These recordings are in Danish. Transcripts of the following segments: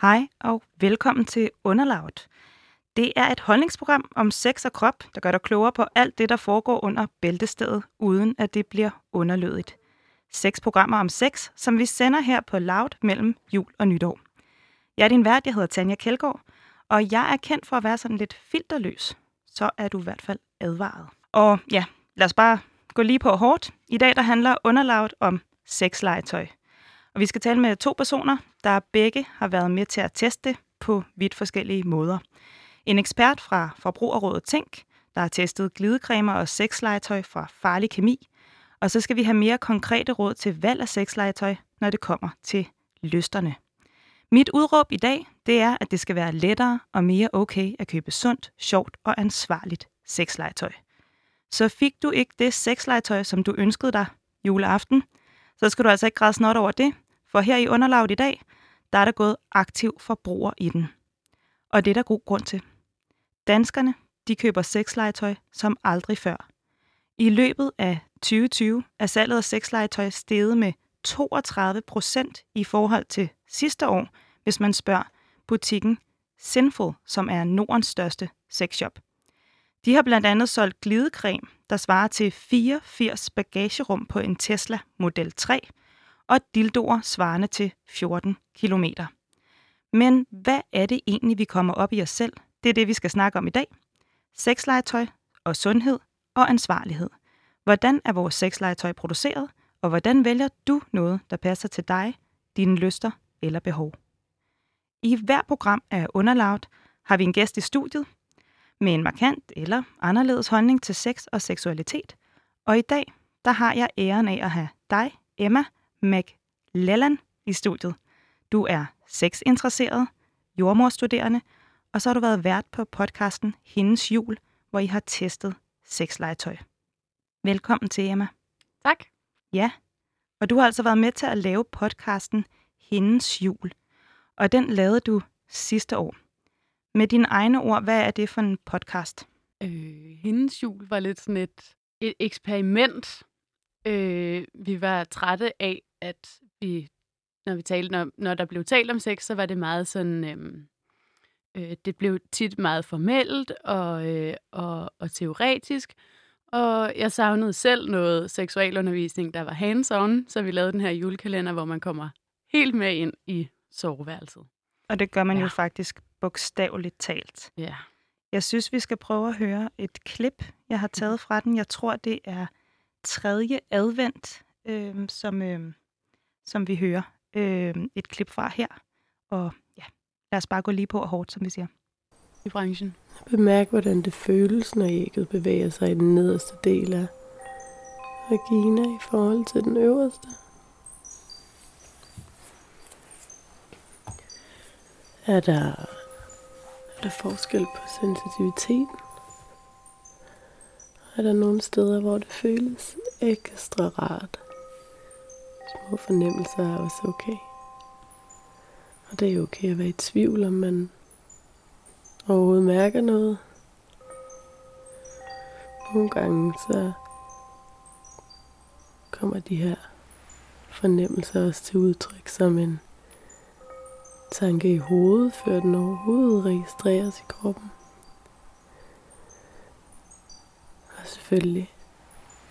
Hej og velkommen til Underlaget. Det er et holdningsprogram om sex og krop, der gør dig klogere på alt det, der foregår under bæltestedet, uden at det bliver underlødigt. Seks programmer om sex, som vi sender her på Loud mellem jul og nytår. Jeg er din vært, jeg hedder Tanja Kjeldgaard, og jeg er kendt for at være sådan lidt filterløs. Så er du i hvert fald advaret. Og ja, lad os bare gå lige på hårdt. I dag der handler Underlaget om sexlegetøj. Og vi skal tale med to personer, der begge har været med til at teste på vidt forskellige måder. En ekspert fra Forbrugerrådet Tænk, der har testet glidecremer og sexlegetøj fra farlig kemi. Og så skal vi have mere konkrete råd til valg af sexlegetøj, når det kommer til lysterne. Mit udråb i dag, det er, at det skal være lettere og mere okay at købe sundt, sjovt og ansvarligt sexlegetøj. Så fik du ikke det sexlegetøj, som du ønskede dig juleaften, så skal du altså ikke græde snot over det, for her i underlaget i dag, der er der gået aktiv forbruger i den. Og det er der god grund til. Danskerne, de køber sexlegetøj som aldrig før. I løbet af 2020 er salget af sexlegetøj steget med 32 procent i forhold til sidste år, hvis man spørger butikken Sinful, som er Nordens største sexshop. De har blandt andet solgt glidecreme, der svarer til 84 bagagerum på en Tesla Model 3, og dildoer svarende til 14 km. Men hvad er det egentlig, vi kommer op i os selv? Det er det, vi skal snakke om i dag. Sexlegetøj og sundhed og ansvarlighed. Hvordan er vores sexlegetøj produceret, og hvordan vælger du noget, der passer til dig, dine lyster eller behov? I hver program af Underlaget har vi en gæst i studiet med en markant eller anderledes holdning til sex og seksualitet. Og i dag, der har jeg æren af at have dig, Emma McLellan, i studiet. Du er sexinteresseret, jordmorstuderende, og så har du været vært på podcasten Hendes Jul, hvor I har testet sexlegetøj. Velkommen til, Emma. Tak. Ja, og du har altså været med til at lave podcasten Hendes Jul, og den lavede du sidste år. Med dine egne ord, hvad er det for en podcast? Øh, hendes jul var lidt sådan et, et eksperiment. Øh, vi var trætte af, at vi, når, vi talte, når, når der blev talt om sex, så var det meget sådan... Øh, øh, det blev tit meget formelt og, øh, og, og teoretisk. Og jeg savnede selv noget seksualundervisning, der var hands-on, så vi lavede den her julekalender, hvor man kommer helt med ind i soveværelset. Og det gør man ja. jo faktisk bogstaveligt talt. Ja. Jeg synes, vi skal prøve at høre et klip, jeg har taget fra den. Jeg tror, det er tredje advent, øh, som, øh, som vi hører øh, et klip fra her. Og ja, lad os bare gå lige på og hårdt, som vi siger. I branchen. Bemærk, hvordan det føles, når ægget bevæger sig i den nederste del af vagina i forhold til den øverste. Er der, er der forskel på sensitiviteten? Er der nogle steder, hvor det føles ekstra rart? Små fornemmelser er også okay. Og det er okay at være i tvivl, om man overhovedet mærker noget. Nogle gange så kommer de her fornemmelser også til udtryk som en tanke i hovedet, før den overhovedet registreres i kroppen. Og selvfølgelig,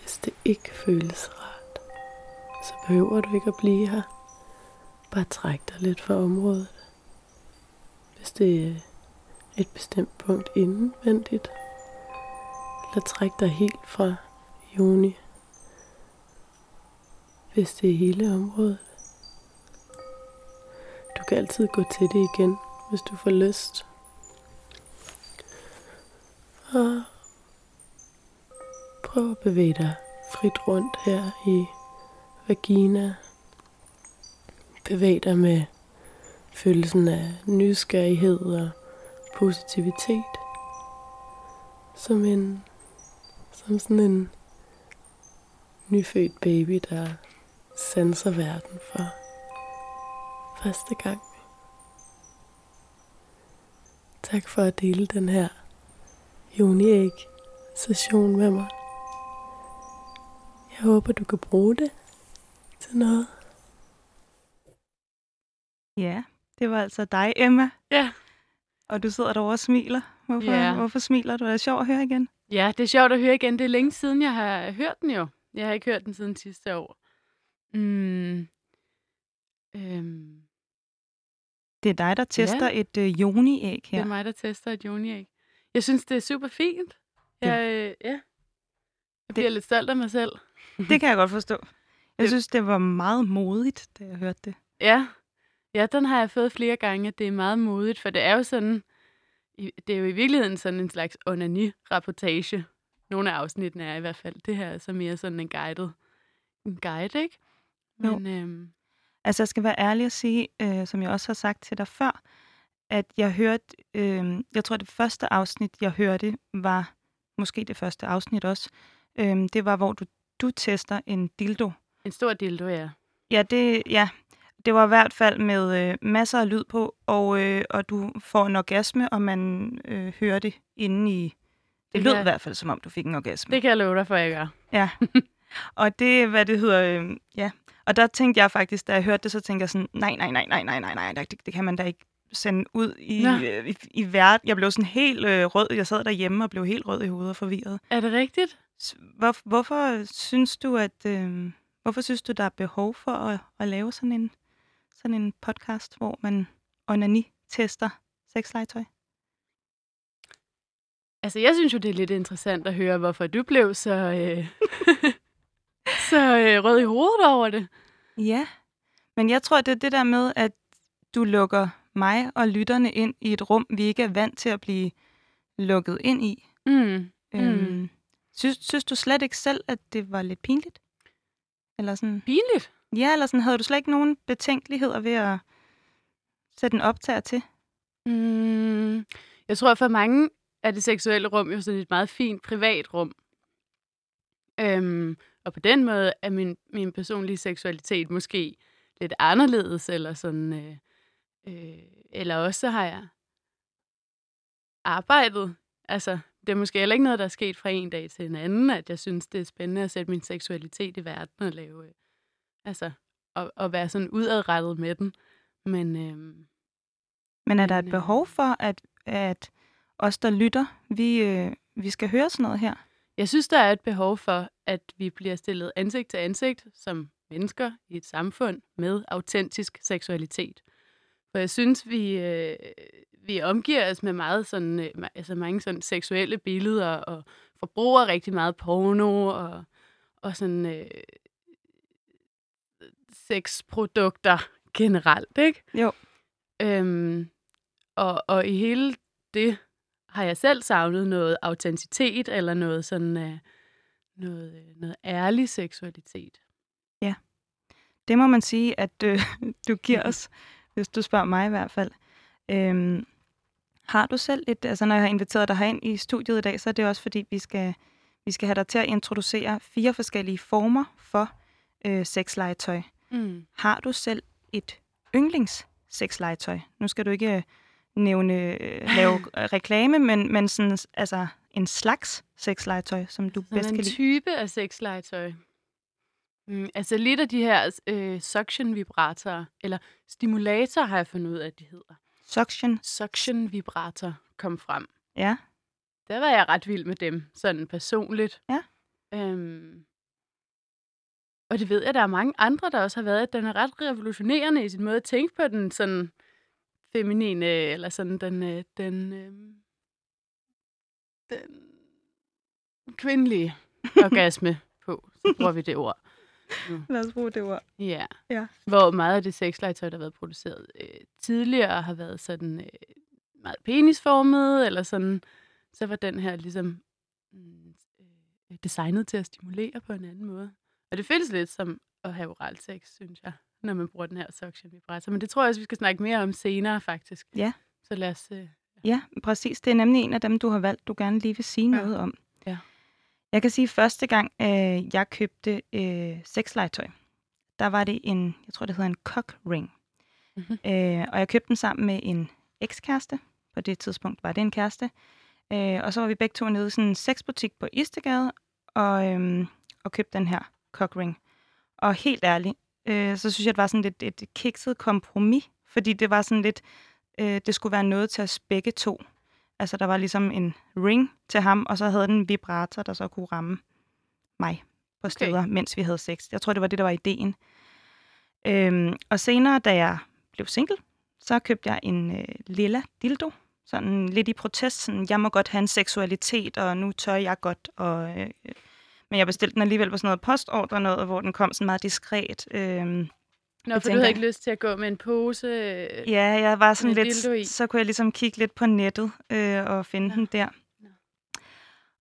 hvis det ikke føles så behøver du ikke at blive her. Bare træk dig lidt fra området. Hvis det er et bestemt punkt indvendigt, eller træk dig helt fra juni, hvis det er hele området Du kan altid gå til det igen, hvis du får lyst. Og prøv at bevæge dig frit rundt her i vagina. Bevæg dig med følelsen af nysgerrighed og positivitet. Som en som sådan en nyfødt baby, der sanser verden for første gang. Tak for at dele den her juni session med mig. Jeg håber, du kan bruge det til noget. Ja, Det var altså dig, Emma. Ja. Og du sidder derovre og smiler. Hvorfor, Ja. hvorfor smiler du? Er det sjovt at høre igen? Ja, det er sjovt at høre igen. Det er længe siden, jeg har hørt den jo. Jeg har ikke hørt den siden sidste år. Mm. Øhm, Det er dig, der tester ja. et øh, joni-æg det her. er mig, der tester et joni Jeg synes, det er super fint. Jeg, øh, ja. jeg bliver lidt stolt af mig selv. Det kan jeg godt forstå. Jeg Det- synes, det var meget modigt, da jeg hørte det. Ja. ja, den har jeg fået flere gange, at det er meget modigt, for det er jo sådan, det er jo i virkeligheden sådan en slags onani-rapportage. Nogle af afsnittene er i hvert fald. Det her er så mere sådan en guided, en guide, ikke? Men, øhm, Altså, jeg skal være ærlig og sige, øh, som jeg også har sagt til dig før, at jeg hørte, øh, jeg tror, det første afsnit, jeg hørte, var måske det første afsnit også. Øh, det var, hvor du, du tester en dildo. En stor dildo, ja. Ja, det, ja, det var i hvert fald med øh, masser af lyd på, og, øh, og du får en orgasme, og man øh, hører det inde i... Det, Det lød kan- i hvert fald, som om du fik en orgasme. Det kan jeg love dig for, jeg gør. Ja. og det, hvad det hedder, øh, ja. Og der tænkte jeg faktisk, da jeg hørte det, så tænkte jeg sådan, nej, nej, nej, nej, nej, nej, nej, det, det kan man da ikke sende ud i, øh, i, i verden. Jeg blev sådan helt øh, rød. Jeg sad derhjemme og blev helt rød i hovedet og forvirret. Er det rigtigt? Hvor, hvorfor synes du, at øh, hvorfor synes du, der er behov for at, at lave sådan en, sådan en podcast, hvor man onani-tester sexlegetøj? Altså, jeg synes jo, det er lidt interessant at høre, hvorfor du blev så, øh, så øh, rød i hovedet over det. Ja, men jeg tror, det er det der med, at du lukker mig og lytterne ind i et rum, vi ikke er vant til at blive lukket ind i. Mm. Øhm, synes, synes du slet ikke selv, at det var lidt pinligt? Eller sådan, Pinligt. ja, eller sådan, havde du slet ikke nogen betænkeligheder ved at sætte en optager til? Mm. Jeg tror, for mange er det seksuelle rum jo sådan et meget fint privat rum. Øhm, og på den måde er min, min personlige seksualitet måske lidt anderledes, eller sådan... Øh, øh, eller også så har jeg arbejdet. Altså, det er måske heller ikke noget, der er sket fra en dag til en anden, at jeg synes, det er spændende at sætte min seksualitet i verden og lave... Øh, altså, og, og være sådan udadrettet med den. Men... Øh, Men er der et øh, behov for, at, at os, der lytter, vi, øh, vi skal høre sådan noget her? Jeg synes, der er et behov for, at vi bliver stillet ansigt til ansigt som mennesker i et samfund med autentisk seksualitet. For jeg synes, vi, øh, vi omgiver os med meget sådan, øh, altså mange sådan seksuelle billeder og forbruger rigtig meget porno og, og sådan øh, sexprodukter generelt, ikke? Jo. Øhm, og, og i hele det har jeg selv savnet noget autenticitet eller noget sådan øh, noget, øh, noget ærlig seksualitet. Det må man sige, at øh, du giver os, hvis du spørger mig i hvert fald. Øhm, har du selv et, altså når jeg har inviteret dig herind i studiet i dag, så er det også fordi, vi skal, vi skal have dig til at introducere fire forskellige former for øh, sexlegetøj. Mm. Har du selv et yndlings sexlegetøj? Nu skal du ikke øh, nævne, øh, lave reklame, men, men sådan, altså en slags sexlegetøj, som du bedst Sådan kan en lide. type af sexlegetøj. Mm, altså lidt af de her øh, suction vibratorer, eller stimulator har jeg fundet ud af, at de hedder. Suction, Suction vibrator kom frem. ja. Der var jeg ret vild med dem, sådan personligt. Ja. Øhm, og det ved jeg, der er mange andre, der også har været, at den er ret revolutionerende i sin måde at tænke på den sådan feminine, eller sådan den, øh, den, øh, den kvindelige orgasme på. Så bruger vi det ord. Lad os bruge det ord. Ja. Ja. Hvor meget af det sexlegetøj, der har været produceret øh, tidligere, har været sådan øh, meget penisformet, eller sådan, så var den her ligesom mm, øh, designet til at stimulere på en anden måde. Og det føles lidt som at have oral sex, synes jeg, når man bruger den her suction vibrator. Men det tror jeg også, vi skal snakke mere om senere, faktisk. Ja. Så lad os... Øh, Ja, præcis. Det er nemlig en af dem, du har valgt, du gerne lige vil sige Ja. noget om. Jeg kan sige, at første gang, øh, jeg købte øh, sexlegetøj, der var det en, jeg tror, det hedder en cock ring. Mhm. Øh, og jeg købte den sammen med en ekskæreste. På det tidspunkt var det en kæreste. Øh, og så var vi begge to nede i sådan en sexbutik på Istegade, og, øhm, og købte den her cock ring. Og helt ærligt, øh, så synes jeg, det var sådan et, et kikset kompromis fordi det var sådan lidt, øh, det skulle være noget til os begge to. Altså, der var ligesom en ring til ham, og så havde den en vibrator, der så kunne ramme mig på steder, okay. mens vi havde sex. Jeg tror, det var det, der var ideen. Øhm, og senere, da jeg blev single, så købte jeg en øh, lilla dildo, sådan lidt i protest, sådan, jeg må godt have en seksualitet, og nu tør jeg godt. Og, øh, men jeg bestilte den alligevel på sådan noget postordre, noget, hvor den kom sådan meget diskret. Øh, Nå, for tænker, du havde ikke lyst til at gå med en pose? Øh, ja, jeg var sådan lidt, så kunne jeg ligesom kigge lidt på nettet øh, og finde ja. den der.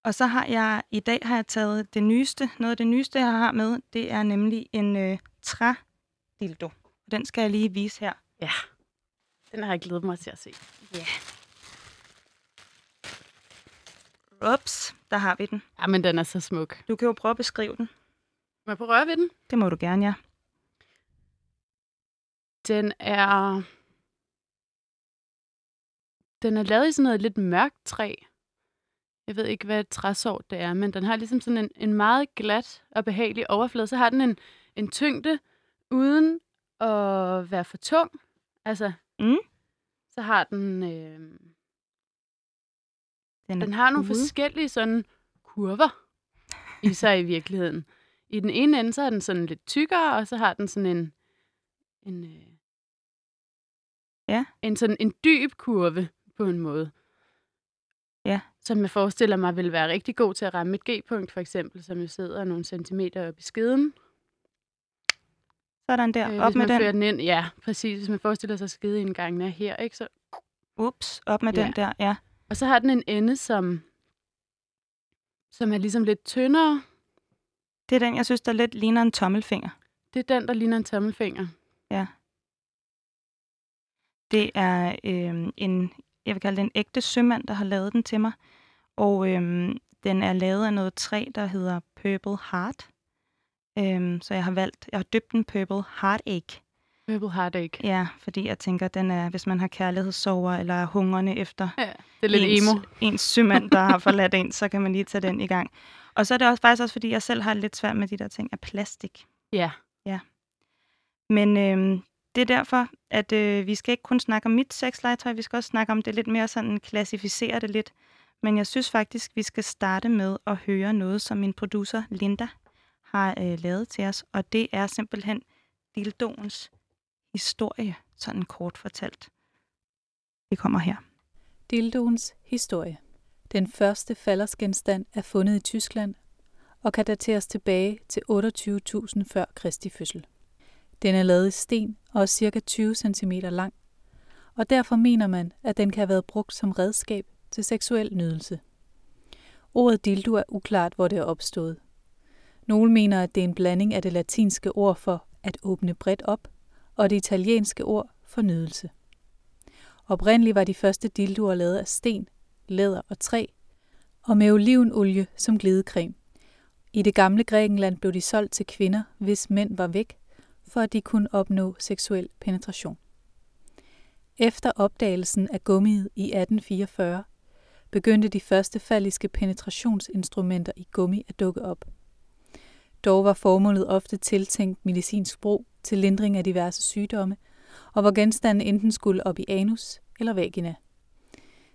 Og så har jeg, i dag har jeg taget det nyeste, noget af det nyeste, jeg har med, det er nemlig en øh, træ-dildo. Den skal jeg lige vise her. Ja, den har jeg glædet mig til at se. Ja. Ups, der har vi den. Ja, men den er så smuk. Du kan jo prøve at beskrive den. Må jeg prøve at røre ved den? Det må du gerne, ja. Den er... Den er lavet i sådan noget lidt mørkt træ. Jeg ved ikke, hvad et træsort det er, men den har ligesom sådan en, en meget glat og behagelig overflade. Så har den en, en tyngde uden at være for tung. Altså, mm. så har den... Øh, den, den har nogle ude. forskellige sådan kurver i sig i virkeligheden. I den ene ende, så er den sådan lidt tykkere, og så har den sådan en, en, øh, ja. en, sådan en dyb kurve på en måde. Ja. Som jeg forestiller mig vil være rigtig god til at ramme et G-punkt, for eksempel, som jo sidder nogle centimeter op i skeden. Sådan der, øh, op med den. den ind, ja, præcis. Hvis man forestiller sig skede indgangen er her, ikke? Så... Ups, op med ja. den der, ja. Og så har den en ende, som, som er ligesom lidt tyndere. Det er den, jeg synes, der lidt ligner en tommelfinger. Det er den, der ligner en tommelfinger. Ja. Det er øh, en, jeg vil kalde det en ægte sømand, der har lavet den til mig. Og øh, den er lavet af noget træ, der hedder Purple Heart. Øh, så jeg har valgt, jeg har døbt den Purple Heartache. Purple Heartache. Ja, fordi jeg tænker, den er, hvis man har kærlighedssover eller er hungrende efter ja, det er lidt ens, emo. ens sømand, der har forladt en, så kan man lige tage den i gang. Og så er det også faktisk også, fordi jeg selv har lidt svært med de der ting af plastik. Ja. Ja. Men øh, det er derfor, at øh, vi skal ikke kun snakke om mit sexlegetøj, vi skal også snakke om det lidt mere sådan, klassificere det lidt. Men jeg synes faktisk, vi skal starte med at høre noget, som min producer Linda har øh, lavet til os, og det er simpelthen dildoens historie, sådan kort fortalt. Det kommer her. Dildoens historie. Den første faldersgenstand er fundet i Tyskland og kan dateres tilbage til 28.000 før Kristi fødsel. Den er lavet i sten og er ca. 20 cm lang, og derfor mener man, at den kan have været brugt som redskab til seksuel nydelse. Ordet dildo er uklart, hvor det er opstået. Nogle mener, at det er en blanding af det latinske ord for at åbne bredt op og det italienske ord for nydelse. Oprindeligt var de første dildoer lavet af sten, læder og træ, og med olivenolie som glidecreme. I det gamle Grækenland blev de solgt til kvinder, hvis mænd var væk, for at de kunne opnå seksuel penetration. Efter opdagelsen af gummiet i 1844 begyndte de første falliske penetrationsinstrumenter i gummi at dukke op. Dog var formålet ofte tiltænkt medicinsk brug til lindring af diverse sygdomme, og hvor genstanden enten skulle op i anus eller vagina.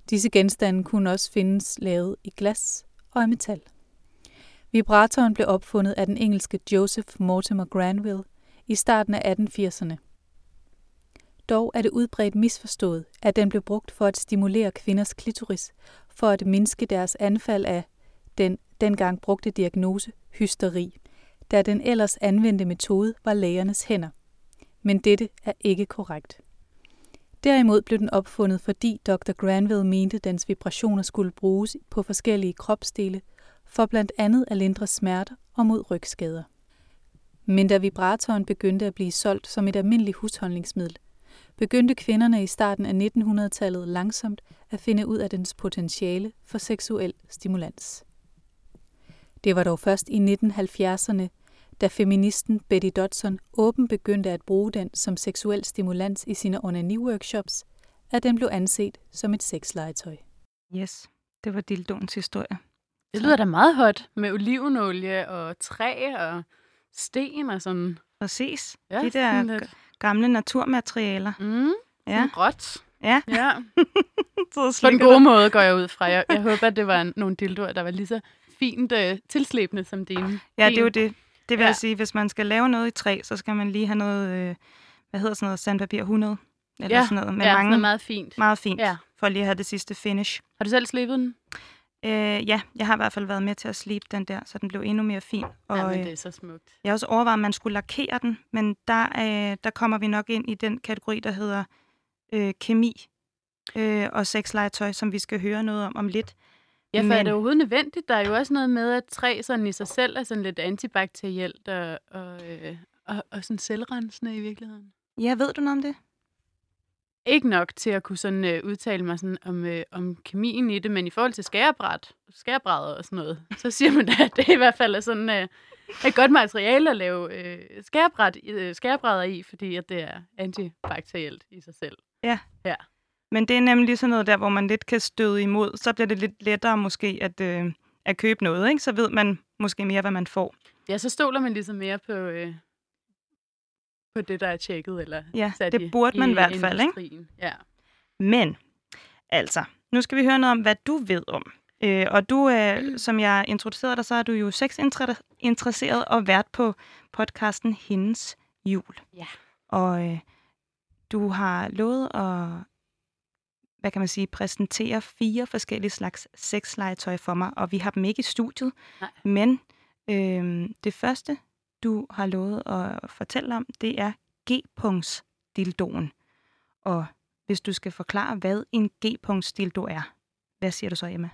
Disse genstande kunne også findes lavet i glas og af metal. Vibratoren blev opfundet af den engelske Joseph Mortimer Granville i starten af 1880'erne. Dog er det udbredt misforstået, at den blev brugt for at stimulere kvinders klitoris, for at mindske deres anfald af den dengang brugte diagnose hysteri, da den ellers anvendte metode var lægernes hænder. Men dette er ikke korrekt. Derimod blev den opfundet, fordi Dr. Granville mente, at dens vibrationer skulle bruges på forskellige kropsdele, for blandt andet at lindre smerter og mod rygskader. Men da vibratoren begyndte at blive solgt som et almindeligt husholdningsmiddel, begyndte kvinderne i starten af 1900-tallet langsomt at finde ud af dens potentiale for seksuel stimulans. Det var dog først i 1970'erne, da feministen Betty Dodson åben begyndte at bruge den som seksuel stimulans i sine onani-workshops, at den blev anset som et sexlegetøj. Yes, det var dildoens historie. Det lyder da meget hot med olivenolie og træ og sten og sådan. Præcis. Ja, De der gamle naturmaterialer. Mm, Ja. Gråt. ja. Ja. Så På den gode måde går jeg ud fra. Jeg, jeg håber, at det var en, nogle dildoer, der var lige så fint øh, tilslæbende som dine. Ja, det er jo det. Det vil Ja. jeg sige, hvis man skal lave noget i træ, så skal man lige have noget, øh, hvad hedder sådan noget, sandpapir 100? Eller Ja, sådan noget, med ja, mange, noget meget fint. meget fint, Ja. for lige at have det sidste finish. Har du selv slebet den? Øh, ja, jeg har i hvert fald været med til at slibe den der, så den blev endnu mere fin. Og ja, men øh, det er så smukt. jeg har også overvejet, om man skulle lakere den, men der, øh, der kommer vi nok ind i den kategori, der hedder øh, kemi øh, og sexlegetøj, som vi skal høre noget om om lidt. Ja, for men... er det overhovedet nødvendigt? Der er jo også noget med, at træ sådan i sig selv er sådan lidt antibakterielt og, og, øh, og, og sådan selvrensende i virkeligheden. Ja, ved du noget om det? Ikke nok til at kunne sådan, øh, udtale mig sådan om, øh, om kemien i det, men i forhold til skærebræt, skærebrædder og sådan noget, så siger man da, at det i hvert fald er sådan øh, et godt materiale at lave øh, skærebræt, øh, skærebrædder i, fordi at det er antibakterielt i sig selv. Men det er nemlig sådan noget der, hvor man lidt kan støde imod. Så bliver det lidt lettere måske at, øh, at købe noget, ikke? Så ved man måske mere, hvad man får. Ja, så stoler man ligesom mere på, øh, på det, der er tjekket eller Ja, sat det i, burde man i hvert fald, ikke? Ja. Men, altså, nu skal vi høre noget om, hvad du ved om. Øh, og du, øh, som jeg introducerede dig, så er du jo sexinteresseret og vært på podcasten Hendes Jul. Ja. Og øh, du har lovet at, hvad kan man sige, præsentere fire forskellige slags sexlegetøj for mig, og vi har dem ikke i studiet. Nej. Men øh, det første, du har lovet at fortælle om, det er G-punktsdildoen. Og hvis du skal forklare, hvad en G-punktsdildo er, hvad siger du så, Emma?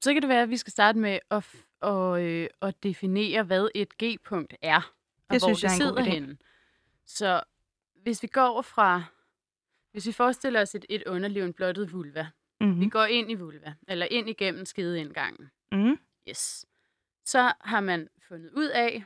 Så kan det være, at vi skal starte med at, og, øh, at definere, hvad et G-punkt er, og Det hvor synes jeg det er sidder henne. Så hvis vi går fra, hvis vi forestiller os et, et underliv, en blottet vulva, mm. vi Mm-hmm. går ind i vulva, eller ind igennem skedeindgangen, Mm. yes. så har man fundet ud af,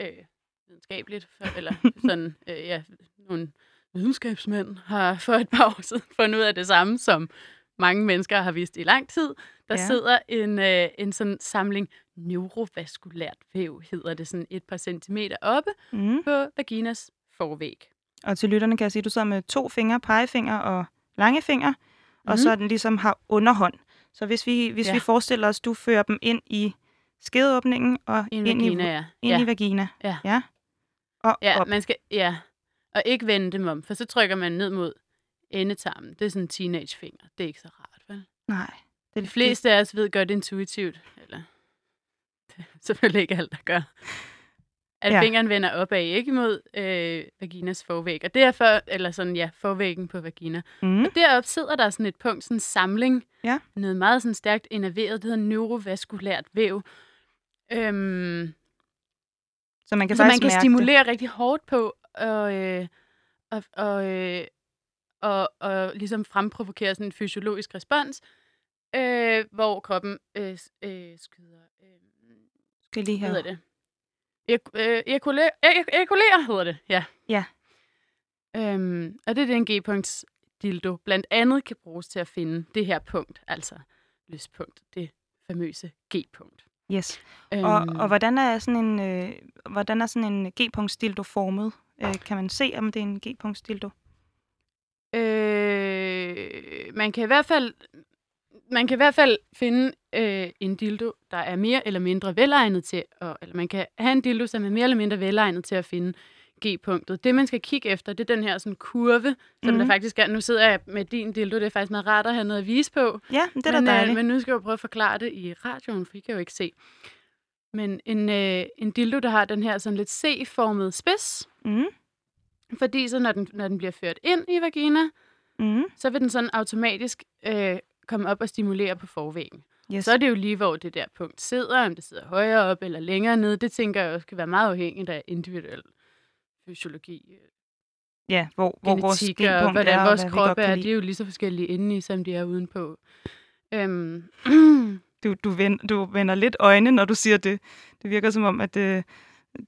øh, videnskabeligt, for, eller sådan, øh, ja, nogle videnskabsmænd har for et par år siden fundet ud af det samme, som mange mennesker har vidst i lang tid. Der Ja. sidder en, øh, en sådan samling neurovaskulært væv, hedder det sådan et par centimeter oppe Mm. på vaginas forvæg. Og til lytterne kan jeg sige, at du sidder med to fingre, pegefinger og langefinger, mm. og så den ligesom har underhånd. Så hvis vi, hvis ja. Vi forestiller os, du fører dem ind i skedeåbningen og I en ind, vagina, i, ja. ind ja. i vagina. Ja. ja. Og Ja, op. man skal, ja. Og ikke vende dem om, for så trykker man ned mod endetarmen. Det er sådan en teenagefinger. Det er ikke så rart, vel? Nej. Det, De fleste af os ved godt intuitivt, eller det er selvfølgelig ikke alt, der gør, at Ja. fingeren vender opad, ikke mod øh, vaginas forvæg. Og derfor, eller sådan, ja, forvæggen på vagina. Mm. Mm. Og deroppe sidder der sådan et punkt, sådan en samling, Ja. noget meget sådan stærkt innerveret, det hedder neurovaskulært væv. Øhm, Så man kan så man kan stimulere rigtig hårdt på, og, øh, og, og, øh, og, og ligesom fremprovokere sådan en fysiologisk respons, øh, hvor kroppen øh, øh, skyder, øh, det. Skal lige have. hedder det? Ek- øh, ejakuler, ek- ejakulerer hedder det, ja. Ja. Øhm, og det er den G-punkts dildo blandt andet kan bruges til at finde det her punkt, altså lyspunkt, det famøse G-punkt. Yes. Øhm, Og, og hvordan er sådan en, øh, hvordan er sådan en G-punktsdildo formet? Øh, kan man se, om det er en G-punktsdildo? Øh, man kan i hvert fald man kan i hvert fald finde øh, en dildo, der er mere eller mindre velegnet til, at, eller man kan have en dildo, som er mere eller mindre velegnet til at finde G-punktet. Det, man skal kigge efter, det er den her sådan kurve, som Mhm. mm-hmm. der faktisk er. Nu sidder jeg med din dildo, det er faktisk meget rart at have noget at vise på. Ja, det er men, da øh, dejligt. men nu skal jeg jo prøve at forklare det i radioen, for I kan jo ikke se. Men en, øh, en dildo, der har den her sådan lidt C-formede spids, Mm. fordi så når den, når den bliver ført ind i vagina, Mm. så vil den sådan automatisk øh, komme op og stimulere på forvæggen. Yes. Så er det jo lige, hvor det der punkt sidder, om det sidder højere op eller længere nede. Det tænker jeg også kan være meget afhængigt af individuel fysiologi, øh, ja, hvor, hvor vores og hvordan er, og vores vi krop er. De er jo lige så forskellige indeni, som de er udenpå. Øhm, Du, du, vend, du vender lidt øjne, når du siger det. Det virker som om, at det,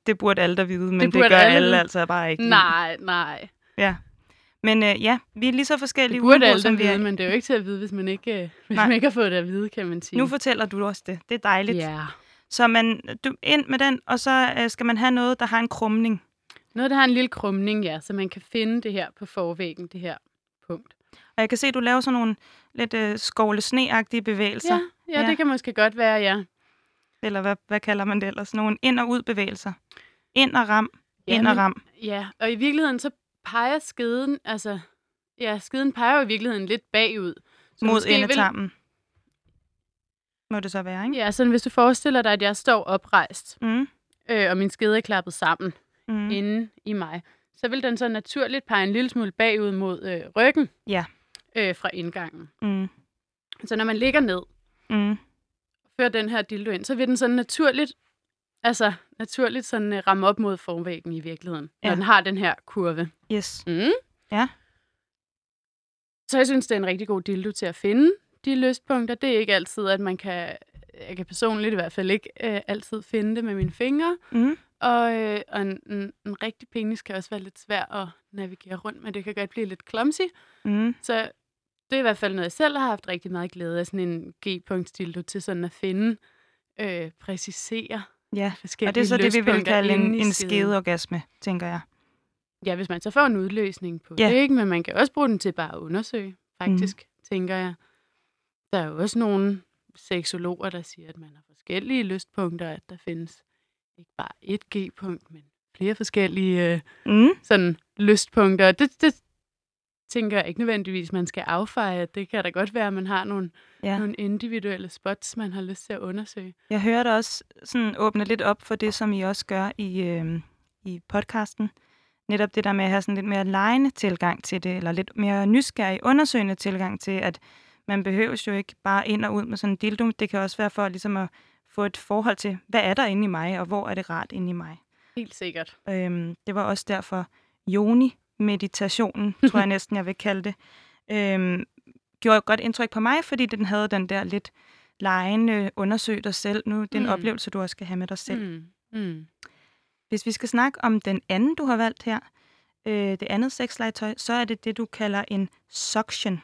det burde alle der vide, men det, det gør alle alle, vide. altså bare ikke. nej, nej. Ja. Men øh, ja, vi er lige så forskellige Det burde udenpå, alle som vi vide, er. men det er jo ikke til at vide, hvis man ikke, øh, hvis Nej. man ikke har fået det at vide, kan man sige. Nu fortæller du også det. Det er dejligt. Ja. Så man, du, ind med den, og så øh, skal man have noget, der har en krumning. Noget, der har en lille krumning, ja, så man kan finde det her på forvæggen, det her punkt. Og jeg kan se, at du laver sådan nogle lidt øh, skovle sneagtige bevægelser. Ja, ja, Ja. det kan måske godt være, ja. Eller hvad, hvad kalder man det ellers? Nogle ind- og ud-bevægelser. Ind og ram, Ja, ind og ram. Ja, og i virkeligheden så peger skeden, altså, ja, skeden peger jo i virkeligheden lidt bagud. Så Mod måske vil- endetarmen. Må det så være, ikke? Ja, sådan hvis du forestiller dig, at jeg står oprejst, Mm. øh, og min skede er klappet sammen Mm. inde i mig, så vil den så naturligt pege en lille smule bagud mod øh, ryggen Ja. øh, fra indgangen. Mm. Så når man ligger ned, Mm. fører den her dildo ind, så vil den sådan naturligt, altså naturligt sådan uh, ramme op mod forvæggen i virkeligheden. Ja. når den har den her kurve. Yes. Mm. Ja. Så jeg synes, det er en rigtig god dildo til at finde de lystpunkter. Det er ikke altid, at man kan, jeg kan personligt i hvert fald ikke øh, altid finde det med mine fingre. Mm. Og, øh, og en, en, en rigtig penis kan også være lidt svær at navigere rundt med. Det kan godt blive lidt clumsy. Mm. Så det er i hvert fald noget, jeg selv har haft rigtig meget glæde af, sådan en G-punktsdildo til sådan at finde, øh, præcisere Ja, forskellige og det er så det, vi vil kalde en, en skedeorgasme, tænker jeg. Ja, hvis man så får en udløsning på Ja. det, ikke? men man kan også bruge den til bare at undersøge, faktisk, mm. tænker jeg. Der er jo også nogle seksologer, der siger, at man har forskellige lystpunkter, at der findes ikke bare et G-punkt, men flere forskellige øh, Mm. sådan lystpunkter. Det, det tænker jeg ikke nødvendigvis, man skal affeje. Det kan da godt være, at man har nogle, ja. nogle individuelle spots, man har lyst til at undersøge. Jeg hører dig også sådan åbne lidt op for det, som I også gør i, øh, i podcasten. Netop det der med at have sådan lidt mere lejende tilgang til det, eller lidt mere nysgerrig, undersøgende tilgang til, at man behøver jo ikke bare ind og ud med sådan en dildo. Det kan også være for ligesom at få et forhold til, hvad er der inde i mig, og hvor er det rart inde i mig. Helt sikkert. Øhm, det var også derfor Joni-meditationen, tror jeg næsten, jeg vil kalde det, øhm, gjorde et godt indtryk på mig, fordi den havde den der lidt lejende undersøg dig selv. Nu det er en Mm. oplevelse, du også skal have med dig selv. Mm. Mm. Hvis vi skal snakke om den anden, du har valgt her, øh, det andet sexlegetøj, så er det det, du kalder en suction.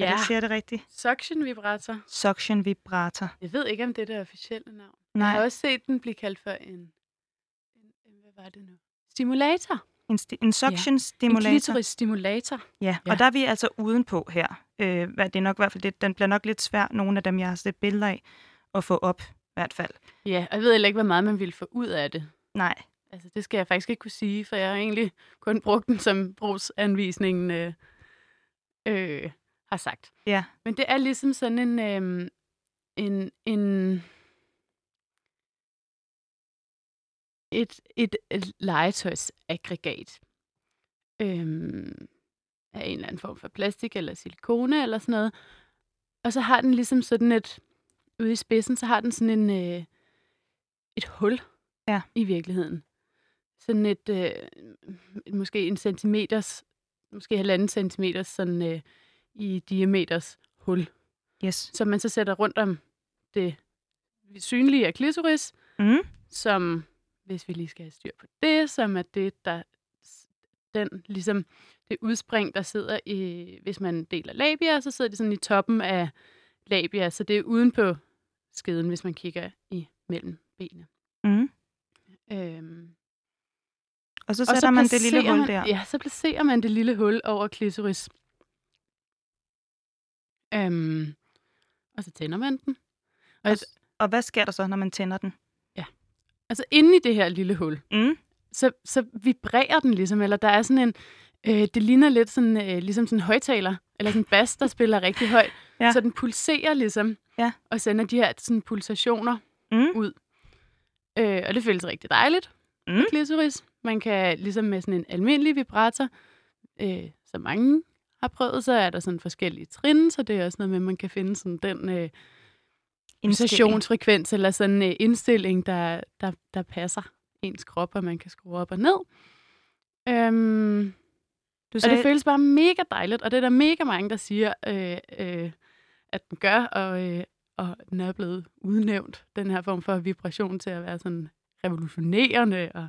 Ja. Ja, Er det, siger det rigtigt? suction vibrator. Suction vibrator. Jeg ved ikke, om det er det officielle navn. Nej, Jeg har også set den blive kaldt for en, en, en hvad var det nu? Stimulator. en, sti- en suction En stimulator. klitoris-stimulator. Ja, Ja. og der er vi altså udenpå her. Øh, hvad- det er nok i hvert fald det, den bliver nok lidt svær, nogle af dem, jeg har set billeder af, at få op i hvert fald. Ja, og jeg ved heller ikke, hvor meget man ville få ud af det. Nej, Altså, det skal jeg faktisk ikke kunne sige, for jeg har egentlig kun brugt den, som brugsanvisningen øh, øh, har sagt. ja. Men det er ligesom sådan en, øh, en, en et, et, et legetøjsaggregat øhm, af en eller anden form for plastik eller silikone eller sådan noget. Og så har den ligesom sådan et, ude i spidsen, så har den sådan en, øh, et hul Ja. i virkeligheden. Sådan et, øh, måske en centimeters, måske halvanden centimeters sådan øh, i diameters hul Yes. som man så sætter rundt om det synlige af klitoris, Mm. som, hvis vi lige skal have styr på det, som er det, der den ligesom det udspring, der sidder i, hvis man deler labia, så sidder det sådan i toppen af labia, så det er uden på skeden, hvis man kigger i mellem benene. Mm. Øhm, Og så og sætter man det lille hul man, der. Ja, så placerer man det lille hul over klitoris. Øhm, og så tænder man den. Og Og, og hvad sker der så, når man tænder den? Altså inde i det her lille hul, Mm. så, så vibrerer den ligesom, eller der er sådan en, øh, det ligner lidt sådan, øh, ligesom sådan en højtaler, eller sådan en bas, der spiller rigtig højt. Ja. Så den pulserer ligesom, Ja. og sender de her sådan pulsationer Mm. ud. Øh, og det føles rigtig dejligt Mm. klitoris. Man kan ligesom med sådan en almindelig vibrator, øh, som mange har prøvet, så er der sådan forskellige trin, så det er også noget med, at man kan finde sådan den øh, pulsationsfrekvens eller sådan en indstilling, der, der, der passer ens krop, og man kan skrue op og ned. Øhm, Du og sagde, det føles bare mega dejligt, og det er der mega mange, der siger, øh, øh, at den gør, og, øh, og den er blevet udnævnt, den her form for vibration til at være sådan revolutionerende og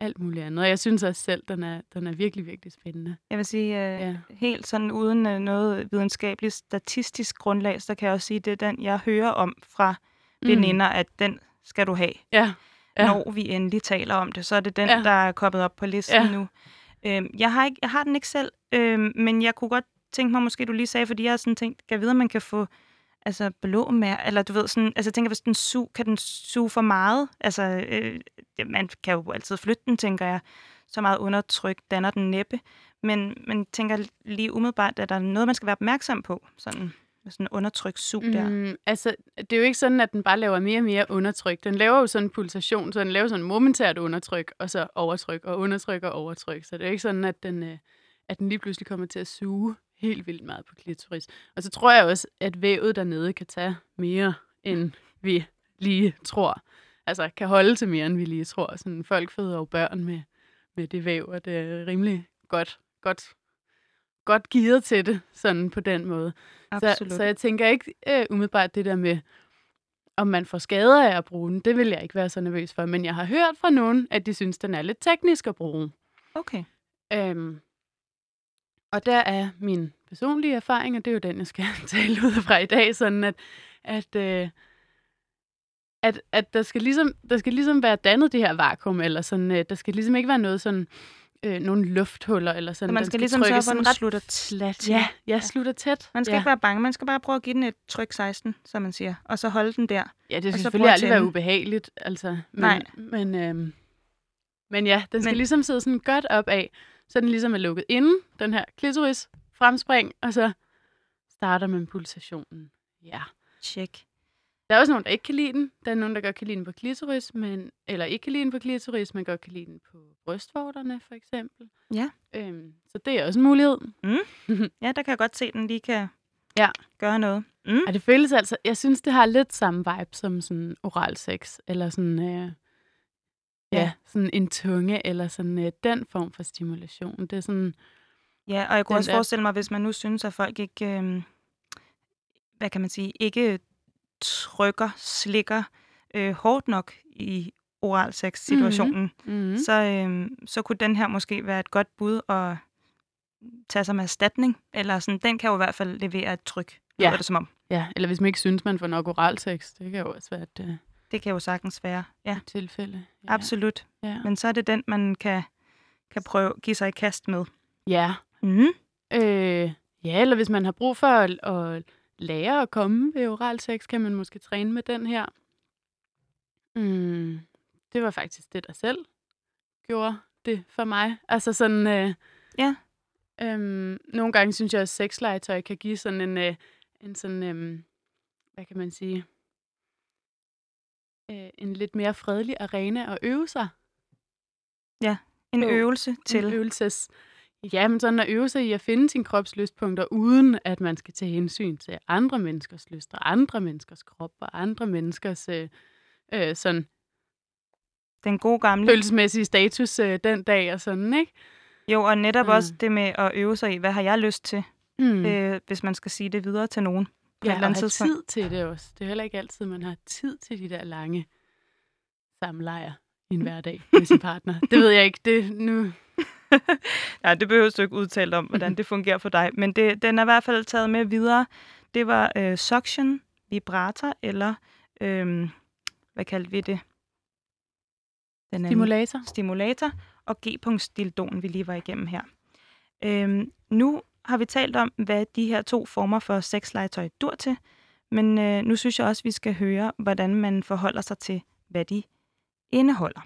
alt muligt andet. Og jeg synes også selv, den er, den er virkelig, virkelig spændende. jeg vil sige, øh, Ja. helt sådan uden øh, noget videnskabeligt statistisk grundlag, så kan jeg også sige, det er den, jeg hører om fra Mm. veninder, at den skal du have. Ja, ja. når vi endelig taler om det. Så er det den, Ja. der er kommet op på listen Ja. nu. Øhm, jeg, har ikke, jeg har den ikke selv, øhm, men jeg kunne godt tænke mig, måske du lige sagde, fordi jeg har sådan tænkt, kan jeg vide, om man kan få altså blå med, eller du ved sådan, altså jeg tænker, hvis den su, kan den suge for meget? Altså, øh, man kan jo altid flytte den, tænker jeg. Så meget undertryk danner den næppe. Men, men tænker lige umiddelbart, at der er noget, man skal være opmærksom på, sådan sådan en undertryk sug der. Mm, altså, det er jo ikke sådan, at den bare laver mere og mere undertryk. Den laver jo sådan en pulsation, så den laver sådan momentært undertryk, og så overtryk, og undertryk og overtryk. Så det er jo ikke sådan, at den, øh, at den lige pludselig kommer til at suge helt vildt meget på klitoris. Og så tror jeg også, at vævet dernede kan tage mere, end vi lige tror. Altså, kan holde til mere, end vi lige tror. Sådan, folk føder jo børn med, med det væv, og det er rimelig godt, godt, godt gearet til det, sådan på den måde. Absolut. Så, så jeg tænker ikke øh, umiddelbart det der med, om man får skader af at bruge den. Det vil jeg ikke være så nervøs for. Men jeg har hørt fra nogen, at de synes, den er lidt teknisk at bruge. Okay. Øhm, og der er min personlige erfaring, og det er jo den, jeg skal tale ud fra i dag, sådan at, at, øh, at, at der, skal ligesom, der skal ligesom være dannet det her vakuum, eller sådan, øh, der skal ligesom ikke være noget sådan, øh, nogle lufthuller, eller sådan. Så man Den skal ligesom sørge for, at den slutter til. Ja, ja, slutter tæt. Man skal ja. ikke være bange, man skal bare prøve at give den et tryk 16, som man siger, og så holde den der. Ja, det skal selvfølgelig aldrig være ubehageligt, altså. Men, Nej. Men, øhm, men ja, den skal men... ligesom sidde sådan godt op af, så den ligesom er lukket inden, den her klitoris, fremspring, og så starter man pulsationen. Ja. Tjek. Der er også nogen, der ikke kan lide den. Der er nogen, der godt kan lide den på klitoris, men, eller ikke kan lide den på klitoris, men godt kan lide den på brystvorterne, for eksempel. Ja. Øhm, så det er også en mulighed. Ja, der kan jeg godt se, at den lige kan Ja. gøre noget. Mm. Og det føles altså, jeg synes, det har lidt samme vibe som sådan oral sex, eller sådan, øh, ja. Sådan en tunge, eller sådan øh, den form for stimulation. Det er sådan, Ja, og jeg kunne også der- forestille mig, hvis man nu synes, at folk ikke, øh, hvad kan man sige, ikke trykker, slikker øh, hårdt nok i oral sex situationen, mm, så, øh, så kunne den her måske være et godt bud at tage som erstatning. Eller sådan, den kan jo i hvert fald levere et tryk, Ja. det som om. ja, eller hvis man ikke synes, man får nok oral sex, det kan jo også være et, øh, Det kan jo sagtens være. Ja, et tilfælde. Ja. absolut. Ja. Men så er det den, man kan, kan prøve give sig i kast med. ja. Mm. Øh, ja, eller hvis man har brug for at, at lære at komme ved oral sex, kan man måske træne med den her. Mm, det var faktisk det, der selv gjorde det for mig. Altså sådan... Øh, Ja. Øhm, nogle gange synes jeg, at sexlegetøj kan give sådan en, øh, en sådan, øhm, hvad kan man sige, øh, en lidt mere fredelig arena at øve sig. En Jo, øvelse En til. øvelses, ja, men sådan at øve sig i at finde sine kropslystpunkter, uden at man skal tage hensyn til andre menneskers lyster, andre menneskers krop og andre menneskers øh, øh, sådan Den gode gamle. følelsesmæssige status øh, den dag og sådan, ikke? Jo, og netop Mm. også det med at øve sig i, hvad har jeg lyst til, mm. øh, hvis man skal sige det videre til nogen på et Ja, eller og andet tidspunkt. tid til det også. Det er heller ikke altid, man har tid til de der lange samlejer i en hverdag med sin partner. Det ved jeg ikke. Det nu... Ja, det behøver du ikke udtale om, hvordan det fungerer for dig. Men det, den er i hvert fald taget med videre. Det var øh, suction, vibrator eller, øh, hvad kaldte vi det? Den anden- Stimulator. stimulator og G-punktsdildon, vi lige var igennem her. Øhm, nu har vi talt om, hvad de her to former for sexlegetøj dur til, men øh, nu synes jeg også, vi skal høre, hvordan man forholder sig til, hvad de indeholder.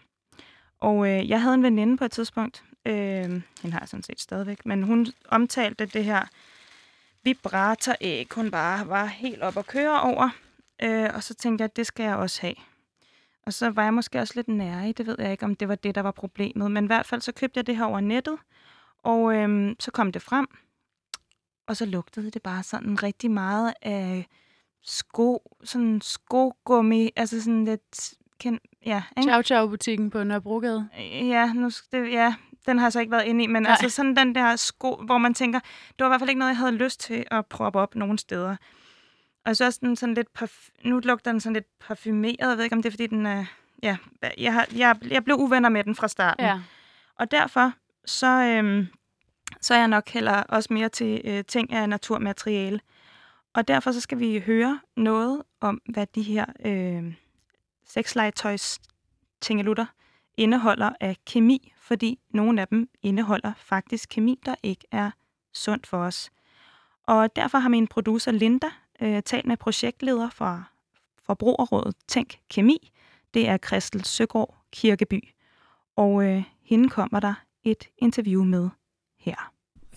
Og øh, jeg havde en veninde på et tidspunkt, øh, hende har jeg sådan set stadigvæk, men hun omtalte det her vibratoræg, hun bare var helt op at køre over, øh, og så tænkte jeg, at det skal jeg også have. Og så var jeg måske også lidt nære i, det ved jeg ikke, om det var det, der var problemet. Men i hvert fald så købte jeg det her over nettet, og øh, så kom det frem, og så lugtede det bare sådan rigtig meget af sko, sådan skogummi, altså sådan lidt, ken, ja, ikke? Ciao Ciao butikken på Nørrebrogade. Ja, nu, det, ja, den har jeg så ikke været inde i, men Nej. altså sådan den der sko, hvor man tænker, det var i hvert fald ikke noget, jeg havde lyst til at proppe op nogen steder. Og så også den sådan lidt, parf- nu lugter den sådan lidt parfumeret, jeg ved ikke, om det er, fordi den er, ja, jeg, har, jeg, jeg blev uvenner med den fra starten. Ja. Og derfor, så, øhm, så er jeg nok heller også mere til øh, ting af naturmateriale. Og derfor så skal vi høre noget om, hvad de her øh, sexlegetøjs tingelutter indeholder af kemi, fordi nogle af dem indeholder faktisk kemi, der ikke er sundt for os. Og derfor har min producer Linda øh, talt med projektleder fra Forbrugerrådet Tænk Kemi. Det er Christel Søgaard Kirkeby. Og øh, hende kommer der et interview med her.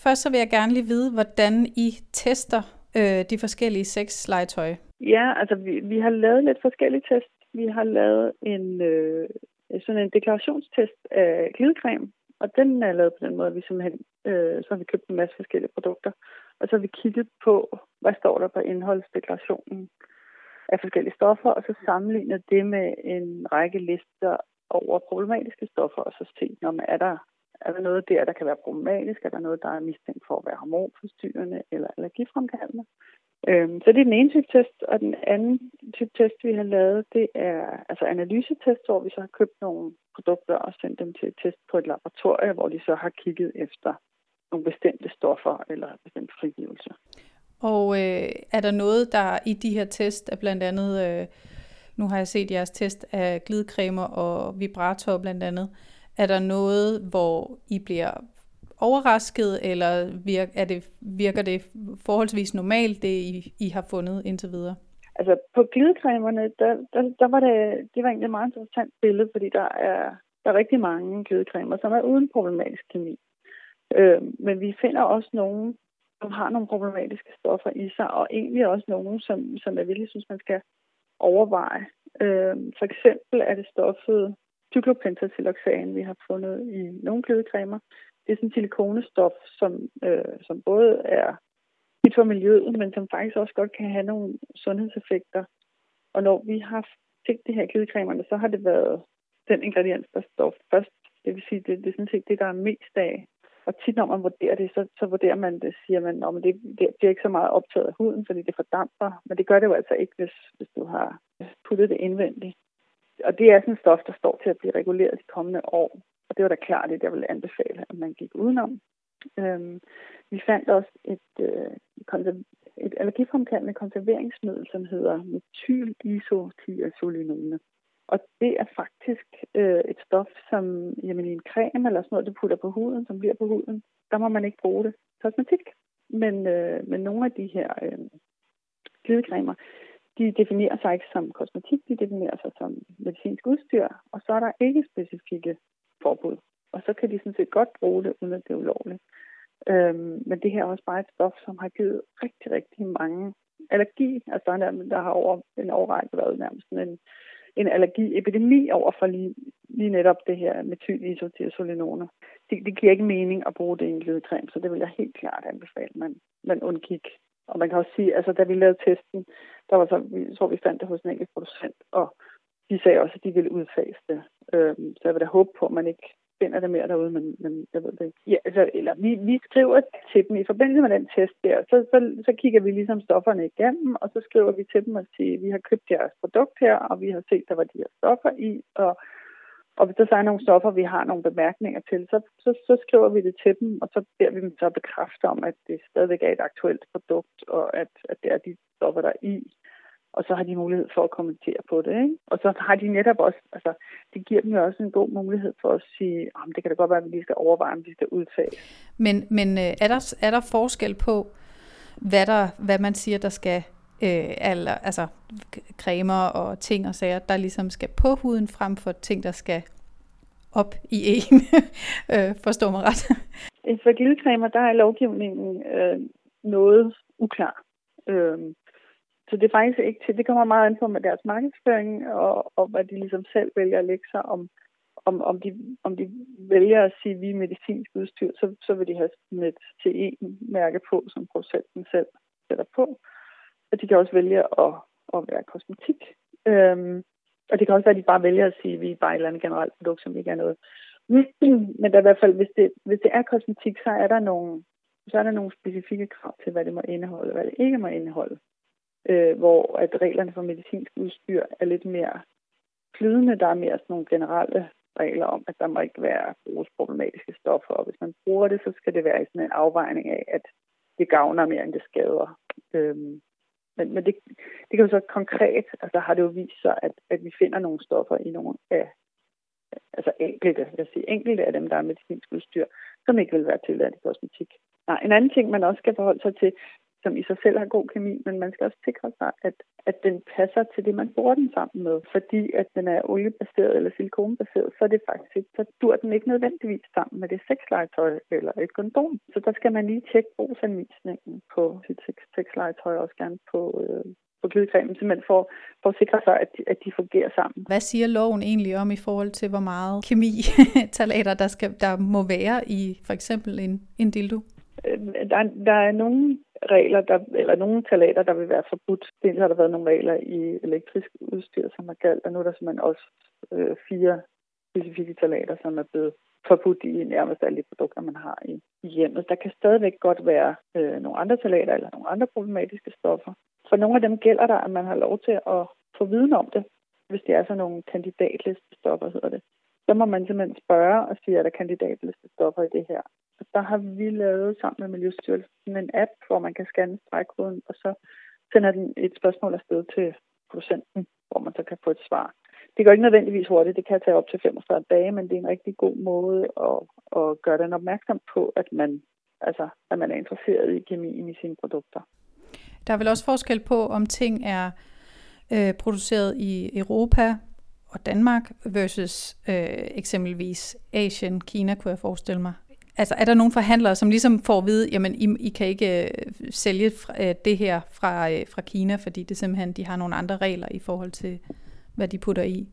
Først så vil jeg gerne lige vide, hvordan I tester øh, de forskellige sexlegetøj. Ja, altså vi, vi har lavet lidt forskellige tests. Vi har lavet en, øh, sådan en deklarationstest af glidecreme, og den er lavet på den måde, at vi simpelthen øh, så har vi købt en masse forskellige produkter, og så har vi kigget på, hvad står der på indholdsdeklarationen af forskellige stoffer, og så sammenlignet det med en række lister over problematiske stoffer, og så se, når man er der er der noget der, der kan være problematisk? Er der noget, der er mistænkt for at være hormonforstyrrende eller allergifremkaldende? Øhm, så det er den ene type test, og den anden type test, vi har lavet, det er altså analysetest, hvor vi så har købt nogle produkter og sendt dem til et test på et laboratorium, hvor de så har kigget efter nogle bestemte stoffer eller bestemte frigivelser. Og øh, er der noget, der i de her test er blandt andet, øh, nu har jeg set jeres test af glidecremer og vibrator blandt andet, er der noget, hvor I bliver overrasket, eller virker, er det, virker det forholdsvis normalt, det I, I har fundet indtil videre? Altså på glidecremerne, der, der, der var det, det var egentlig et meget interessant billede, fordi der er, der er rigtig mange glidecremer, som er uden problematisk kemi. Øh, men vi finder også nogle, som har nogle problematiske stoffer i sig, og egentlig også nogle, som, som jeg virkelig synes, man skal overveje. Øh, for eksempel er det stoffet cyklopentasiloxan, vi har fundet i nogle glødecremer. Det er sådan en silikonestof, som, øh, som både er skidt for miljøet, men som faktisk også godt kan have nogle sundhedseffekter. Og når vi har set det her glødecremerne, så har det været den ingrediens, der står først. Det vil sige, det, det er sådan set det, der er mest af. Og tit når man vurderer det, så, så vurderer man det, siger man, at det, det bliver ikke så meget optaget af huden, fordi det fordamper. Men det gør det jo altså ikke, hvis, hvis du har puttet det indvendigt og det er sådan et stof, der står til at blive reguleret de kommende år. Og det var da klart det, jeg ville anbefale, at man gik udenom. Øhm, vi fandt også et, øh, et allergifremkaldende konserveringsmiddel, som hedder metylisotiazolinone. Og det er faktisk øh, et stof, som jamen, i en creme eller sådan noget, du putter på huden, som bliver på huden, der må man ikke bruge det kosmetik. Men, øh, men nogle af de her øh, glidecremer, de definerer sig ikke som kosmetik, de definerer sig som medicinsk udstyr, og så er der ikke specifikke forbud. Og så kan de sådan set godt bruge det, uden at det er ulovligt. Øhm, men det her er også bare et stof, som har givet rigtig, rigtig mange allergi. Altså der, er, der har over en overrække været nærmest en, en allergiepidemi over for lige, lige netop det her metylisothiazolinoner. Det, det giver ikke mening at bruge det i en glidecreme, så det vil jeg helt klart anbefale, man, man undgik. Og man kan også sige, altså da vi lavede testen, der var så, vi tror vi fandt det hos en enkelt producent, og de sagde også, at de ville udfase det. Øh, så jeg vil da håbe på, at man ikke finder det mere derude, men, men jeg ved det ikke. Ja, altså, eller vi, vi skriver til dem i forbindelse med den test der, så, så, så kigger vi ligesom stofferne igennem, og så skriver vi til dem og siger, vi har købt jeres produkt her, og vi har set, der var de her stoffer i, og og hvis der så er nogle stoffer, vi har nogle bemærkninger til, så, så, så skriver vi det til dem, og så beder vi dem så bekræfte om, at det stadigvæk er et aktuelt produkt, og at, at det er de stoffer, der er i. Og så har de mulighed for at kommentere på det. Ikke? Og så har de netop også, altså det giver dem jo også en god mulighed for at sige, om det kan da godt være, at vi lige skal overveje, om vi skal udtage. Men, men øh, er, der, er der forskel på, hvad, der, hvad man siger, der skal øh, eller, altså cremer og ting og sager, der ligesom skal på huden, frem for ting, der skal op i en. øh, forstår mig ret. Øh, for gildecremer, der er lovgivningen øh, noget uklar. Øh, så det er faktisk ikke til, det kommer meget an på med deres markedsføring, og, og hvad de ligesom selv vælger at lægge sig om, om, om, de, om de vælger at sige, at vi er medicinsk udstyr, så, så vil de have et CE-mærke på, som producenten selv sætter på. Og de kan også vælge at, at være kosmetik. Øhm, og det kan også være, at de bare vælger at sige, at vi er bare et eller andet generelt produkt, som ikke er noget. Men der er i hvert fald, hvis det, hvis det er kosmetik, så er der nogle, så er der nogle specifikke krav til, hvad det må indeholde, og hvad det ikke må indeholde. Øh, hvor at reglerne for medicinsk udstyr er lidt mere flydende. Der er mere sådan nogle generelle regler om, at der må ikke være bruges problematiske stoffer, og hvis man bruger det, så skal det være i sådan en afvejning af, at det gavner mere, end det skader. Øhm, men, men det, det kan jo så konkret, altså har det jo vist sig, at, at vi finder nogle stoffer i nogle af altså enkelte, jeg vil sige, enkelte af dem, der er medicinsk udstyr, som ikke vil være tilladt i kosmetik. Nej, en anden ting, man også skal forholde sig til, som i sig selv har god kemi, men man skal også sikre sig, at, at den passer til det, man bruger den sammen med. Fordi at den er oliebaseret eller silikonebaseret, så er det faktisk så dur den ikke nødvendigvis sammen med det sexlegetøj eller et kondom. Så der skal man lige tjekke brugsanvisningen på sit sexlegetøj, og også gerne på, øh, på glidecremen, simpelthen for, for at sikre sig, at de, at de fungerer sammen. Hvad siger loven egentlig om i forhold til, hvor meget kemi talater der, skal, der må være i for eksempel en, en dildo? Øh, der, der er nogle regler, der, eller nogle talater, der vil være forbudt. Dels har der været nogle regler i elektrisk udstyr, som har galt, og nu er der simpelthen også øh, fire specifikke talater, som er blevet forbudt i nærmest alle de produkter, man har i, i hjemmet. Der kan stadigvæk godt være øh, nogle andre talater eller nogle andre problematiske stoffer. For nogle af dem gælder der, at man har lov til at få viden om det, hvis det er sådan nogle kandidatlistestoffer, hedder det. Så må man simpelthen spørge og sige, er der kandidatlistestoffer i det her. Der har vi lavet sammen med Miljøstyrelsen en app, hvor man kan scanne stregkoden, og så sender den et spørgsmål afsted til producenten, hvor man så kan få et svar. Det går ikke nødvendigvis hurtigt, det kan tage op til 45 dage, men det er en rigtig god måde at, at gøre den opmærksom på, at man, altså, at man er interesseret i kemien i sine produkter. Der er vel også forskel på, om ting er øh, produceret i Europa og Danmark versus øh, eksempelvis Asien, Kina, kunne jeg forestille mig. Altså er der nogle forhandlere, som ligesom får at vide, jamen I, I kan ikke øh, sælge fra, øh, det her fra, øh, fra Kina, fordi det simpelthen, de har nogle andre regler i forhold til, hvad de putter i?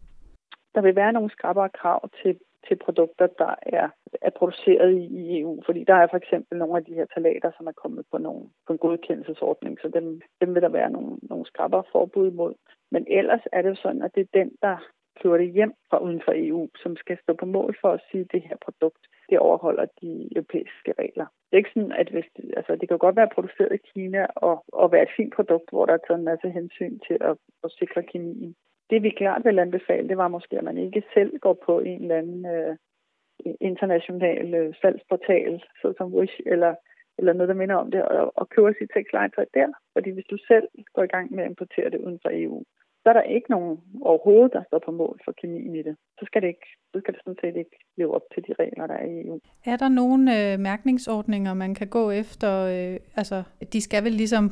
Der vil være nogle skrappere krav til til produkter, der er, er produceret i, i EU. Fordi der er for eksempel nogle af de her talater, som er kommet på, nogle, på en godkendelsesordning, så dem, dem vil der være nogle, nogle skrappere forbud imod. Men ellers er det jo sådan, at det er den, der det hjem fra uden for EU, som skal stå på mål for at sige, at det her produkt, det overholder de europæiske regler. Det er ikke sådan, at hvis det, altså det kan godt være produceret i Kina og, og være et fint produkt, hvor der er taget en masse hensyn til at, at sikre kemien det vi klart vil anbefale, det var måske, at man ikke selv går på en eller anden øh, international øh, salgsportal, såsom Wish, eller, eller noget, der minder om det, og, og køber sit sexlegetøj der. Fordi hvis du selv går i gang med at importere det uden for EU, så er der ikke nogen overhovedet, der står på mål for kemien i det. Så skal det, ikke, så skal det sådan set ikke leve op til de regler, der er i EU. Er der nogle øh, mærkningsordninger, man kan gå efter? Øh, altså, de skal vel ligesom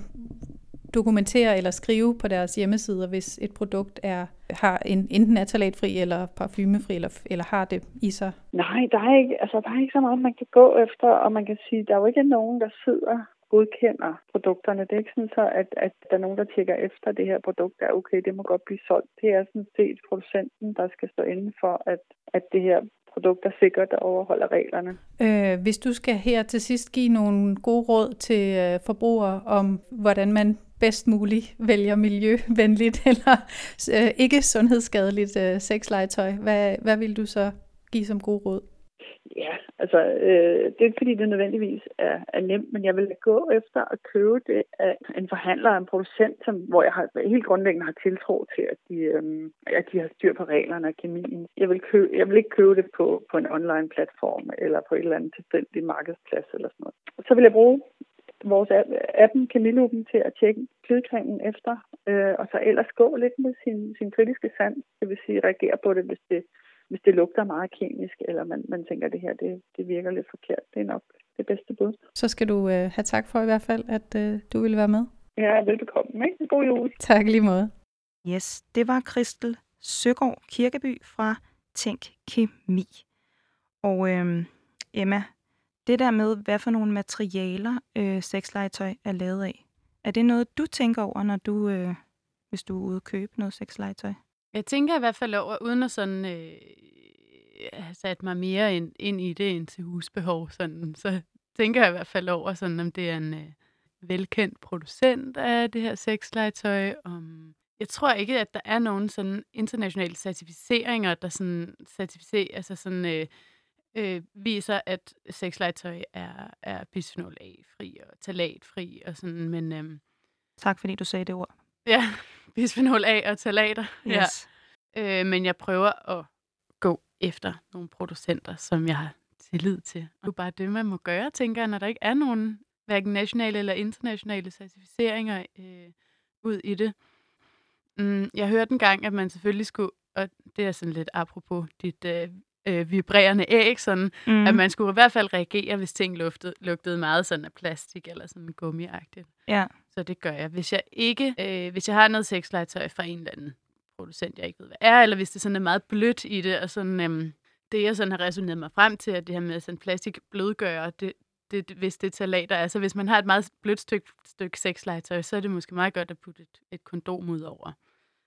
dokumentere eller skrive på deres hjemmesider, hvis et produkt er har en, enten er talatfri eller parfumefri, eller, eller har det i sig? Nej, der er, ikke, altså, der er ikke så meget, man kan gå efter, og man kan sige, der er jo ikke nogen, der sidder godkender produkterne. Det er ikke sådan så, at, at der er nogen, der tjekker efter, at det her produkt er okay, det må godt blive solgt. Det er sådan set producenten, der skal stå inden for, at, at det her produkt er sikkert og overholder reglerne. Øh, hvis du skal her til sidst give nogle gode råd til øh, forbrugere om, hvordan man bedst muligt vælger miljøvenligt eller øh, ikke sundhedsskadeligt øh, sexlegetøj, hvad, hvad vil du så give som god råd? Ja, altså øh, det er ikke fordi, det nødvendigvis er, er nemt, men jeg vil gå efter at købe det af en forhandler, en producent, som, hvor jeg har, helt grundlæggende har tiltro til, at de, øh, at de har styr på reglerne og kemien. Jeg vil, købe, jeg vil ikke købe det på, på en online platform eller på et eller andet tilfældigt markedsplads eller sådan noget. Så vil jeg bruge vores appen Kemiluppen, til at tjekke klidecremen efter, øh, og så ellers gå lidt med sin, sin kritiske sand, det vil sige reagere på det, hvis det, hvis det lugter meget kemisk, eller man, man tænker, at det her det, det virker lidt forkert. Det er nok det bedste bud. Så skal du øh, have tak for i hvert fald, at øh, du ville være med. Ja, velbekomme. Ikke? God jul. Tak lige måde. Yes, det var Kristel Søgaard Kirkeby fra Tænk Kemi. Og øh, Emma, det der med, hvad for nogle materialer øh, sexlegetøj er lavet af, er det noget, du tænker over, når du, øh, hvis du er ude og købe noget sexlegetøj? Jeg tænker i hvert fald over, uden at sådan, øh, have sat mig mere ind, ind i det end til husbehov, sådan, så tænker jeg i hvert fald over, sådan, om det er en øh, velkendt producent af det her sexlegetøj. Om jeg tror ikke, at der er nogen sådan internationale certificeringer, der sådan certificerer, altså sådan, øh, øh, viser, at sexlegetøj er, er bisphenol A-fri og talatfri og sådan, men... Øh, tak fordi du sagde det ord. Ja, bisphenol A og talater. Yes. Ja. Øh, men jeg prøver at gå efter nogle producenter, som jeg har tillid til. Og det er bare det, man må gøre, tænker jeg, når der ikke er nogen hverken nationale eller internationale certificeringer øh, ud i det. Mm, jeg hørte en gang, at man selvfølgelig skulle og det er sådan lidt apropos dit øh, øh, vibrerende æg, sådan, mm. at man skulle i hvert fald reagere, hvis ting luftede, lugtede meget sådan af plastik eller sådan gummiagtigt. Ja. Så det gør jeg. Hvis jeg ikke, øh, hvis jeg har noget sexlegetøj fra en eller anden producent, jeg ikke ved, hvad er, eller hvis det sådan er meget blødt i det, og sådan, øhm, det jeg sådan har resoneret mig frem til, at det her med sådan plastik blødgør, det, det, hvis det er talater, altså hvis man har et meget blødt stykke, stykke sexlegetøj, så er det måske meget godt at putte et, et kondom ud over.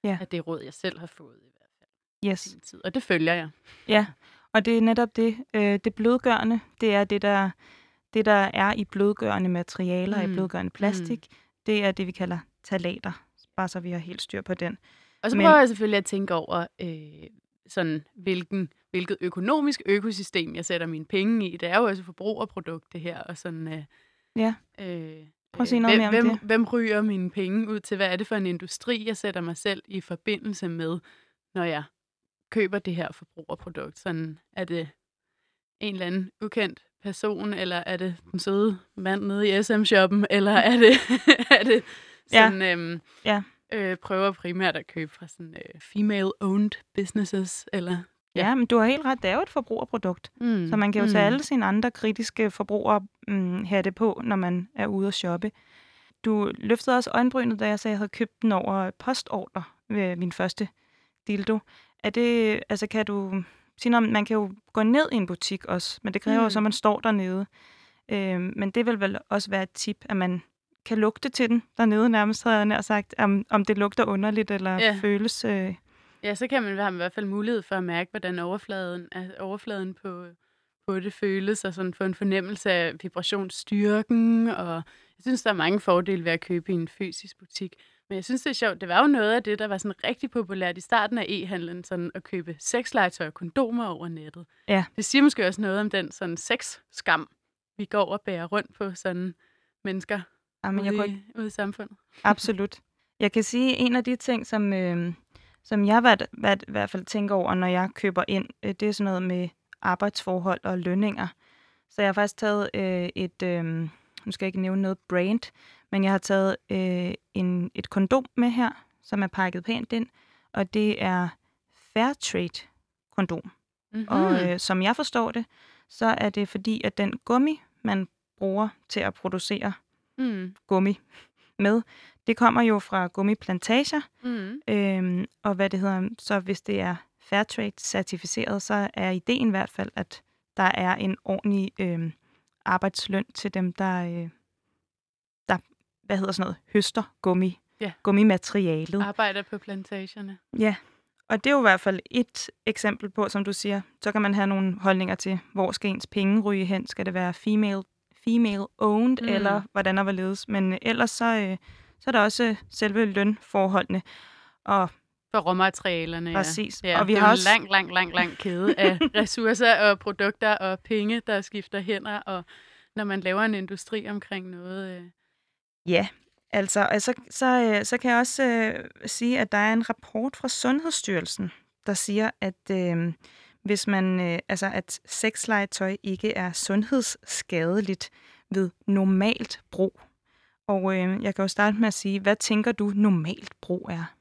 Ja. At det er råd, jeg selv har fået i hvert fald Yes. tid. Og det følger jeg. Ja, og det er netop det. Øh, det blødgørende, det er det, der, det, der er i blødgørende materialer, mm. i Mm. blødgørende plastik. Mm. Det er det, vi kalder talater. Bare så vi har helt styr på den. Og så Men- prøver jeg selvfølgelig at tænke over, øh, sådan, hvilken, hvilket økonomisk økosystem, jeg sætter mine penge i. Det er jo også forbrugerprodukt, det her. Og sådan, øh, Ja. Øh, Prøv at sige noget hvem, mere om hvem, det. Hvem ryger mine penge ud til? Hvad er det for en industri, jeg sætter mig selv i forbindelse med, når jeg køber det her forbrugerprodukt? Sådan, er det en eller anden ukendt person, eller er det den søde mand nede i SM-shoppen, eller er det, er det Ja. sådan, øhm, Ja. øh, prøver primært at købe fra sådan øh, female-owned businesses, eller... Ja. ja, men du har helt ret. Det er jo et forbrugerprodukt. Mm, Så man kan jo tage alle sine andre kritiske forbrugere mm, på, når man er ude at shoppe. Du løftede også øjenbrynet, da jeg sagde, at jeg havde købt den over postordre ved min første dildo. Er det, altså kan du sige man kan jo gå ned i en butik også, men det kræver mm. jo så, at man står dernede. Øhm, men det vil vel også være et tip, at man kan lugte til den dernede nærmest, havde jeg nær sagt, om, om det lugter underligt eller Ja. føles... Øh, Ja, så kan man have i hvert fald mulighed for at mærke, hvordan overfladen, altså overfladen på, på det føles, og sådan få en fornemmelse af vibrationsstyrken. Og jeg synes, der er mange fordele ved at købe i en fysisk butik. Men jeg synes, det er sjovt. Det var jo noget af det, der var sådan rigtig populært i starten af e-handlen, sådan at købe sexlegetøj og kondomer over nettet. Ja. Det siger måske også noget om den sådan sexskam, vi går og bærer rundt på sådan mennesker jamen, jeg ude, kunne i, ude i samfundet. Absolut. Jeg kan sige, en af de ting, som, øh, som jeg hvert, hvert, i hvert fald tænker over, når jeg køber ind, øh, det er sådan noget med arbejdsforhold og lønninger. Så jeg har faktisk taget øh, et, øh, nu skal jeg ikke nævne noget brand, men jeg har taget øh, en, et kondom med her, som er pakket pænt ind, og det er Fairtrade kondom. Mm-hmm. Og øh, som jeg forstår det, så er det fordi, at den gummi, man bruger til at producere mm. gummi med. Det kommer jo fra gummiplantager, Mm. øhm, og hvad det hedder, så hvis det er Fairtrade-certificeret, så er ideen i hvert fald, at der er en ordentlig øhm, arbejdsløn til dem, der, øh, der hvad hedder sådan noget, høster gummi, Ja. gummimaterialet. Arbejder på plantagerne. Ja, og det er jo i hvert fald et eksempel på, som du siger, så kan man have nogle holdninger til, hvor skal ens penge ryge hen? Skal det være female, female owned, Mm. eller hvordan og hvorledes? Men ellers så, øh, så er der også selve lønforholdene. Og For råmaterialerne, Præcis. ja. Og vi det har også- en lang, lang, lang, lang kæde af ressourcer og produkter og penge, der skifter hænder, og når man laver en industri omkring noget. Øh. ja, altså, og så, så, øh, så kan jeg også øh, sige, at der er en rapport fra Sundhedsstyrelsen, der siger, at øh, hvis man, øh, altså, at sexlegetøj ikke er sundhedsskadeligt ved normalt brug. Og øh, jeg kan jo starte med at sige, hvad tænker du normalt brug er?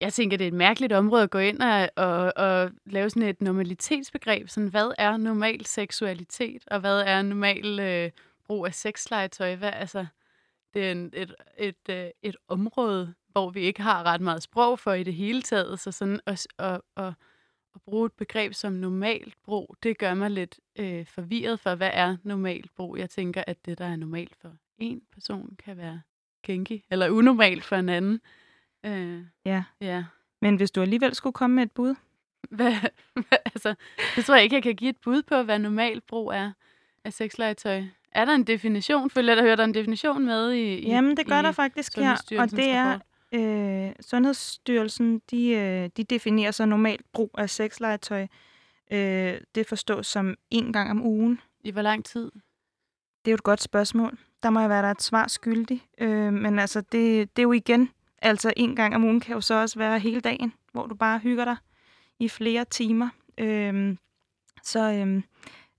Jeg tænker, det er et mærkeligt område at gå ind og, og, og lave sådan et normalitetsbegreb. Sådan, hvad er normal seksualitet, og hvad er normal øh, brug af sexlegetøj? Hvad, altså, det er en, et, et, et, et område, hvor vi ikke har ret meget sprog for i det hele taget. Så sådan at, at, at, at bruge et begreb som normalt brug, det gør mig lidt øh, forvirret for, hvad er normalt brug? Jeg tænker, at det, der er normalt for en person, kan være kinky, eller unormalt for en anden. Øh, Ja. ja. Men hvis du alligevel skulle komme med et bud, Hvad, hvad, altså, det tror jeg ikke, jeg kan give et bud på, hvad normalt brug er af sexlegetøj. Er der en definition? Følger der, hører der en definition med i, i jamen det gør i der faktisk her, og det er, øh, Sundhedsstyrelsen, de, øh, de definerer så normalt brug af sexlegetøj. Øh, det forstås som en gang om ugen. I hvor lang tid? Det er jo et godt spørgsmål. Der må jeg være der et svar skyldig. Øh, men altså, det, det er jo igen, altså en gang om ugen kan jo så også være hele dagen, hvor du bare hygger dig i flere timer. Øh, så øh,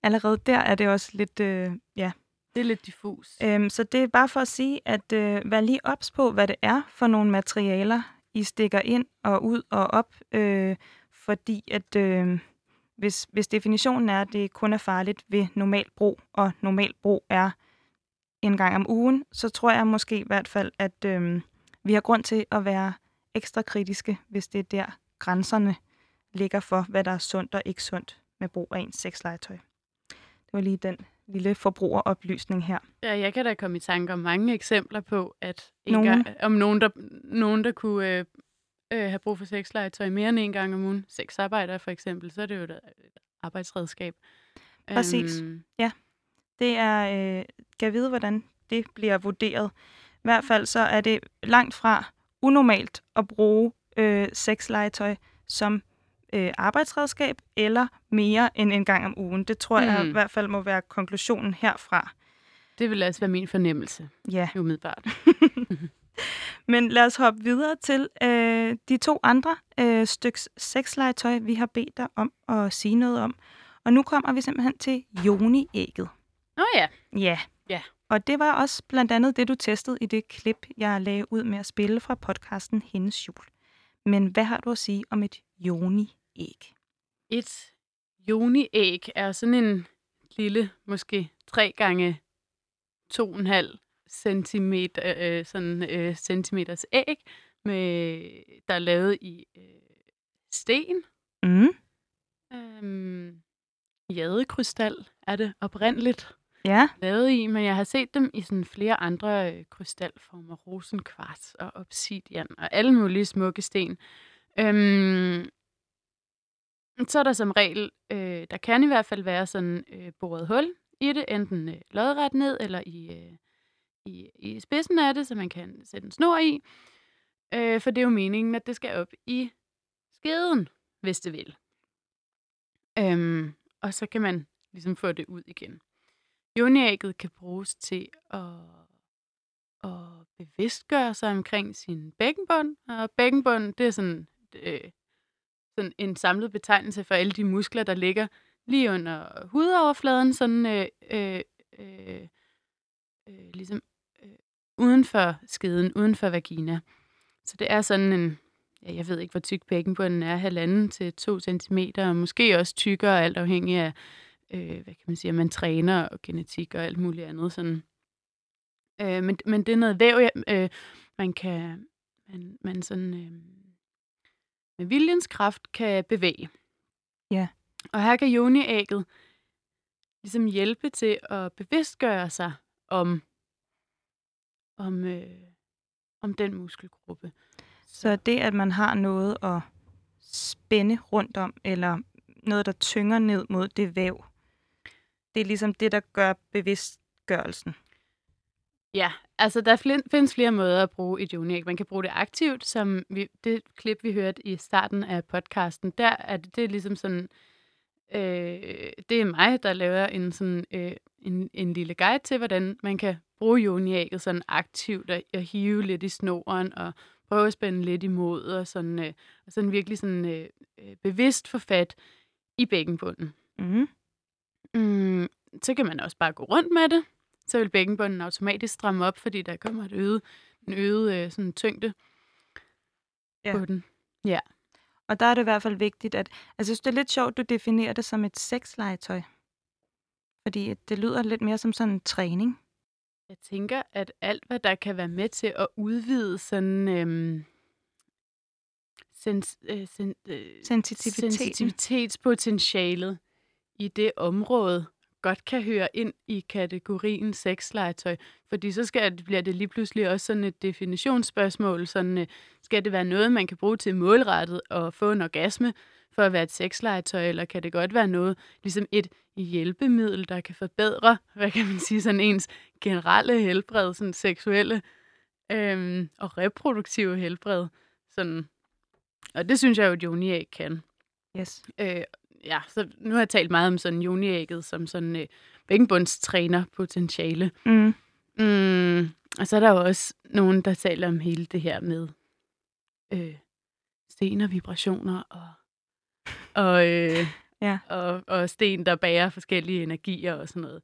allerede der er det også lidt, øh, ja. Det er lidt diffus. Øh, så det er bare for at sige, at øh, vær lige ops på, hvad det er for nogle materialer, I stikker ind og ud og op. Øh, fordi at øh, hvis, hvis definitionen er, at det kun er farligt ved normal brug, og normal brug er en gang om ugen, så tror jeg måske i hvert fald, at øh, vi har grund til at være ekstra kritiske, hvis det er der grænserne ligger for, hvad der er sundt og ikke sundt med brug af ens sexlegetøj. Det var lige den lille forbrugeroplysning her. Ja, jeg kan da komme i tanke om mange eksempler på, at en Nogen. gang, om nogen, der, nogen, der kunne øh, øh, have brug for sexlegetøj mere end en gang om ugen. Sexarbejdere for eksempel, så er det jo et, arbejdsredskab. Præcis. Øhm, Det er, øh, kan vide, hvordan det bliver vurderet. I hvert fald så er det langt fra unormalt at bruge øh, sexlegetøj som øh, arbejdsredskab eller mere end en gang om ugen. Det tror mm. jeg Mhm. i hvert fald må være konklusionen herfra. det vil også være min fornemmelse, Ja, umiddelbart. men lad os hoppe videre til øh, de to andre øh, styks sexlegetøj, vi har bedt dig om at sige noget om. Og nu kommer vi simpelthen til Joni-ægget. Nå ja, Ja. Ja. Og det var også blandt andet det, du testede i det klip, jeg lagde ud med at spille fra podcasten Hendes Jul. Men hvad har du at sige om et joni-æg? et joni-æg er sådan en lille, måske 3 gange 2,5 centimeter, øh, sådan, øh, centimeters æg, med, der er lavet i øh, sten. Mm. Øhm, jadekrystal er det oprindeligt Ja, lavet i, men jeg har set dem i sådan flere andre øh, krystalformer, rosenkvarts og obsidian og alle mulige smukke sten. Øhm, så er der som regel, øh, der kan i hvert fald være sådan øh, boret hul i det, enten øh, lodret ned eller i, øh, i, i spidsen af det, så man kan sætte en snor i. Øh, for det er jo meningen, at det skal op i skeden, hvis det vil. Øhm, og så kan man ligesom få det ud igen. Joniægget kan bruges til at, at bevidstgøre sig omkring sin bækkenbund. Og bækkenbund, det er sådan, øh, sådan en samlet betegnelse for alle de muskler, der ligger lige under hudoverfladen, sådan øh, øh, øh, øh, ligesom øh, uden for skeden, uden for vagina. Så det er sådan en, ja, jeg ved ikke, hvor tyk bækkenbunden er, halvanden til to centimeter, og måske også tykkere, alt afhængig af, øh, hvad kan man sige, at man træner og genetik og alt muligt andet. Sådan. Øh, men, men det er noget væv, jeg- øh, man kan, man, man sådan, øh, med viljens kraft kan bevæge. Ja. Og her kan joniægget ligesom hjælpe til at bevidstgøre sig om, om, øh, om den muskelgruppe. så det, at man har noget at spænde rundt om, eller noget, der tynger ned mod det væv, det er ligesom det, der gør bevidstgørelsen. Ja, altså der findes flere måder at bruge et joniæg. Man kan bruge det aktivt, som vi, det klip, vi hørte i starten af podcasten. Der er det, det er ligesom sådan, øh, det er mig, der laver en, sådan, øh, en, en lille guide til, hvordan man kan bruge joniægget sådan aktivt og, og hive lidt i snoren og prøve at spænde lidt imod og sådan, øh, og sådan virkelig sådan, øh, øh, bevidst få fat i bækkenbunden. Mm. Mm, så kan man også bare gå rundt med det. Så vil bækkenbunden automatisk stramme op, fordi der kommer et øget, en øget øh, sådan tyngde Ja. på den. Og der er det i hvert fald vigtigt, at... Altså, det er lidt sjovt, du definerer det som et sexlegetøj. Fordi det lyder lidt mere som sådan en træning. Jeg tænker, at alt, hvad der kan være med til at udvide sådan... Øhm, sens, øh, sen, øh, Sensitiviteten. sensitivitetspotentialet i det område godt kan høre ind i kategorien sexlegetøj. Fordi så skal, bliver det lige pludselig også sådan et definitionsspørgsmål. Sådan, øh, skal det være noget, man kan bruge til målrettet og få en orgasme for at være et sexlegetøj, eller kan det godt være noget, ligesom et hjælpemiddel, der kan forbedre, hvad kan man sige, sådan ens generelle helbred, sådan seksuelle øhm, og reproduktive helbred. Sådan. Og det synes jeg jo, at joniæg kan. Yes. Øh, ja, så nu har jeg talt meget om sådan joniægget som sådan øh, bækkenbundstræner potentiale. Mm. Mm, og så er der jo også nogen, der taler om hele det her med øh, sten og vibrationer og, og, øh, Ja. og, og sten, der bærer forskellige energier og sådan noget.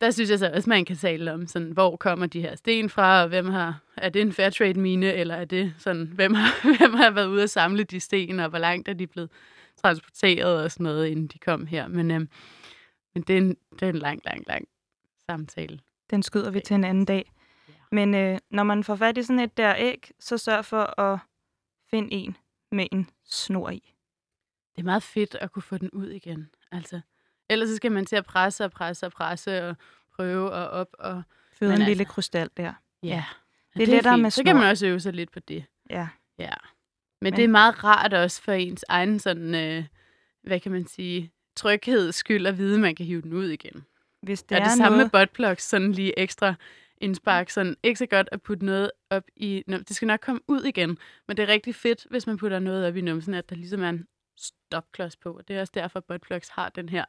der synes jeg så også, man kan tale om, sådan, hvor kommer de her sten fra, og hvem har, er det en fair trade mine, eller er det sådan, hvem har, hvem har været ude at samle de sten, og hvor langt er de blevet transporteret og sådan noget, inden de kom her. Men, øhm, men det, er en, det er en lang, lang, lang samtale. Den skyder vi til en anden dag. Ja. Men øh, når man får fat i sådan et der æg, så sørg for at finde en med en snor i. Det er meget fedt at kunne få den ud igen. Altså, ellers så skal man til at presse og presse og presse og prøve og op og... Føde en lille altså- krystal der. Ja, Det er lettere fint. med Så kan man snor. også øve sig lidt på det. Ja. Ja. Men, Men- det er meget rart også for ens egen sådan, øh, hvad kan man sige, trygheds skyld at vide, at man kan hive den ud igen. Hvis Det det er det samme noget, med buttplugs, sådan lige ekstra indspark. Sådan ikke så godt at putte noget op i... Det skal nok komme ud igen, men det er rigtig fedt, hvis man putter noget op i numsen, at der ligesom er en stopklods på. Og det er også derfor, buttplugs har den her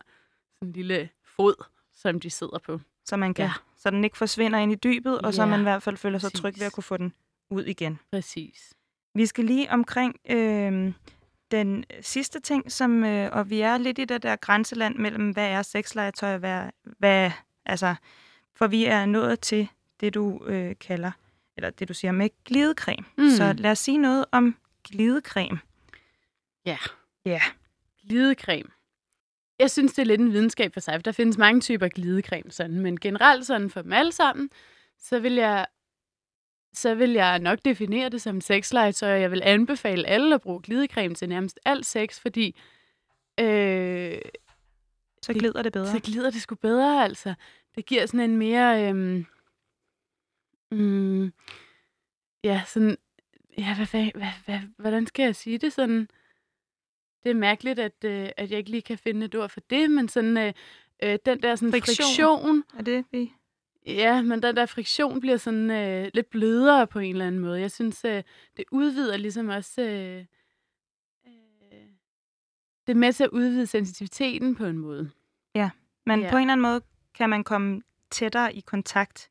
sådan lille fod, som de sidder på. så, man kan, Ja. så den ikke forsvinder ind i dybet, og så Ja, man i hvert fald føler sig tryg ved præcis. at kunne få den ud igen. Præcis. Vi skal lige omkring øh, den sidste ting, som, øh, og vi er lidt i det der grænseland mellem, hvad er sexlegetøj og hvad, hvad altså, for vi er nået til det, du øh, kalder, eller det, du siger med glidecreme. Mm. Så lad os sige noget om glidecreme. Ja. Ja. Glidecreme. Jeg synes, det er lidt en videnskab for sig, for der findes mange typer glidecreme, sådan, men generelt sådan for dem alle sammen, så vil jeg så vil jeg nok definere det som sexlegetøj, og jeg vil anbefale alle at bruge glidecreme til nærmest alt sex, fordi øh, Så glider det bedre. så glider det sgu bedre, altså. Det giver sådan en mere... Øhm, mm, ja, sådan... Ja, hvad, hvad, hvad, hvad, hvordan skal jeg sige det sådan? Det er mærkeligt, at, øh, at jeg ikke lige kan finde et ord for det, men sådan... Øh, øh, den der sådan Friktion. friktion, Er det vi? Ja, men den der friktion bliver sådan øh, lidt blødere på en eller anden måde. Jeg synes, øh, det udvider ligesom også... Øh, øh, det er med til at udvide sensitiviteten på en måde. Men Ja. på en eller anden måde kan man komme tættere i kontakt.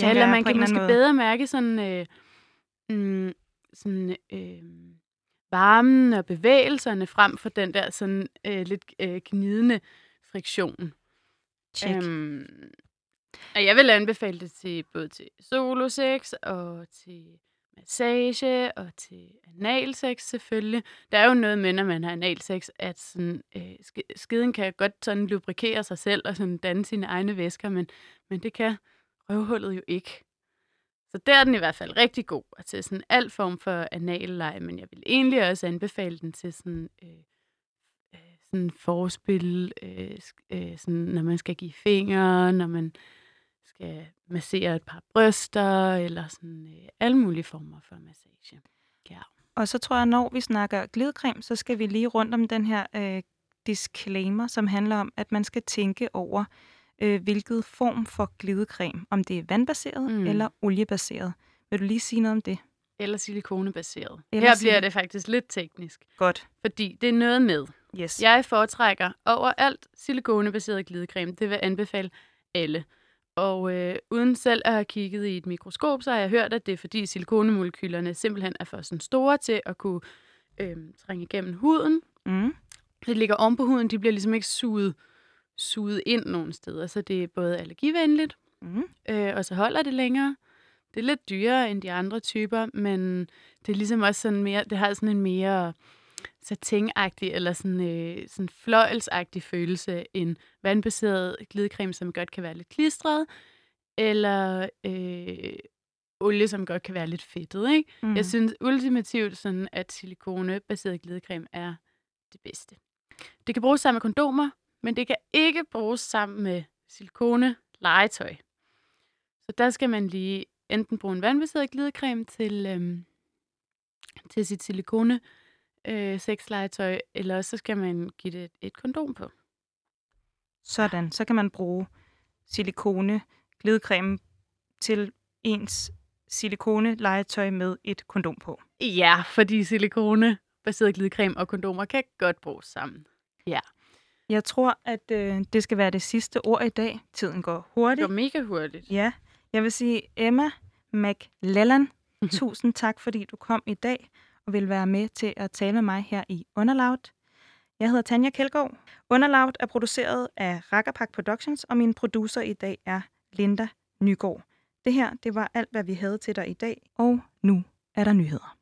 Ja, eller man kan måske måde. bedre mærke sådan, øh, mm, sådan øh, varmen og bevægelserne frem for den der sådan øh, lidt øh, gnidende friktion. Check. Øhm, og jeg vil anbefale det til både til solosex og til massage og til analsex selvfølgelig. Der er jo noget med, når man har analsex, at sådan, øh, skiden skeden kan godt sådan lubrikere sig selv og sådan danne sine egne væsker, men, men det kan røvhullet jo ikke. Så der er den i hvert fald rigtig god og til sådan al form for analleje, men jeg vil egentlig også anbefale den til sådan, øh, øh, sådan forspil, øh, øh, sådan, når man skal give fingre, når man skal massere et par bryster, eller sådan øh, alle mulige former for massage. Ja. Og så tror jeg, når vi snakker glidecreme, så skal vi lige rundt om den her øh, disclaimer, som handler om, at man skal tænke over, øh, hvilket form for glidecreme. Om det er vandbaseret Mm. eller oliebaseret. Vil du lige sige noget om det? Eller silikonebaseret. Eller Her bliver det faktisk lidt teknisk, Godt. fordi det er noget med, Yes. Jeg foretrækker overalt silikonebaseret glidecreme. Det vil jeg anbefale alle. Og øh, uden selv at have kigget i et mikroskop, så har jeg hørt, at det er fordi silikonemolekylerne simpelthen er for sådan store til at kunne øh, trænge igennem huden. Mm. Det ligger oven på huden, de bliver ligesom ikke suget, suget ind nogen steder. Så det er både allergivenligt, Mm. øh, og så holder det længere. Det er lidt dyrere end de andre typer, men det er ligesom også sådan mere, det har sådan en mere satinagtig eller sådan, øh, sådan fløjelsagtig følelse end vandbaseret glidecreme, som godt kan være lidt klistret, eller øh, olie, som godt kan være lidt fedtet. Ikke? Mm. Jeg synes ultimativt, sådan, at silikonebaseret glidecreme er det bedste. Det kan bruges sammen med kondomer, men det kan ikke bruges sammen med silikone legetøj. Så der skal man lige enten bruge en vandbaseret glidecreme til, øhm, til sit silikone øh, sexlegetøj, eller også så skal man give det et, et kondom på. Sådan. Så kan man bruge silikone glidecreme til ens silikone legetøj med et kondom på. Ja, fordi silikone baseret glidecreme og kondomer kan godt bruges sammen. Jeg tror, at øh, det skal være det sidste ord i dag. Tiden går Det hurtigt. går mega hurtigt. Ja, jeg vil sige Emma McLellan, tusind tak, fordi du kom i dag og vil være med til at tale med mig her i Underloud. Jeg hedder Tanja Kjeldgaard. Underlaut er produceret af Rakkerpak Productions, og min producer i dag er Linda Nygaard. Det her, det var alt, hvad vi havde til dig i dag, og nu er der nyheder.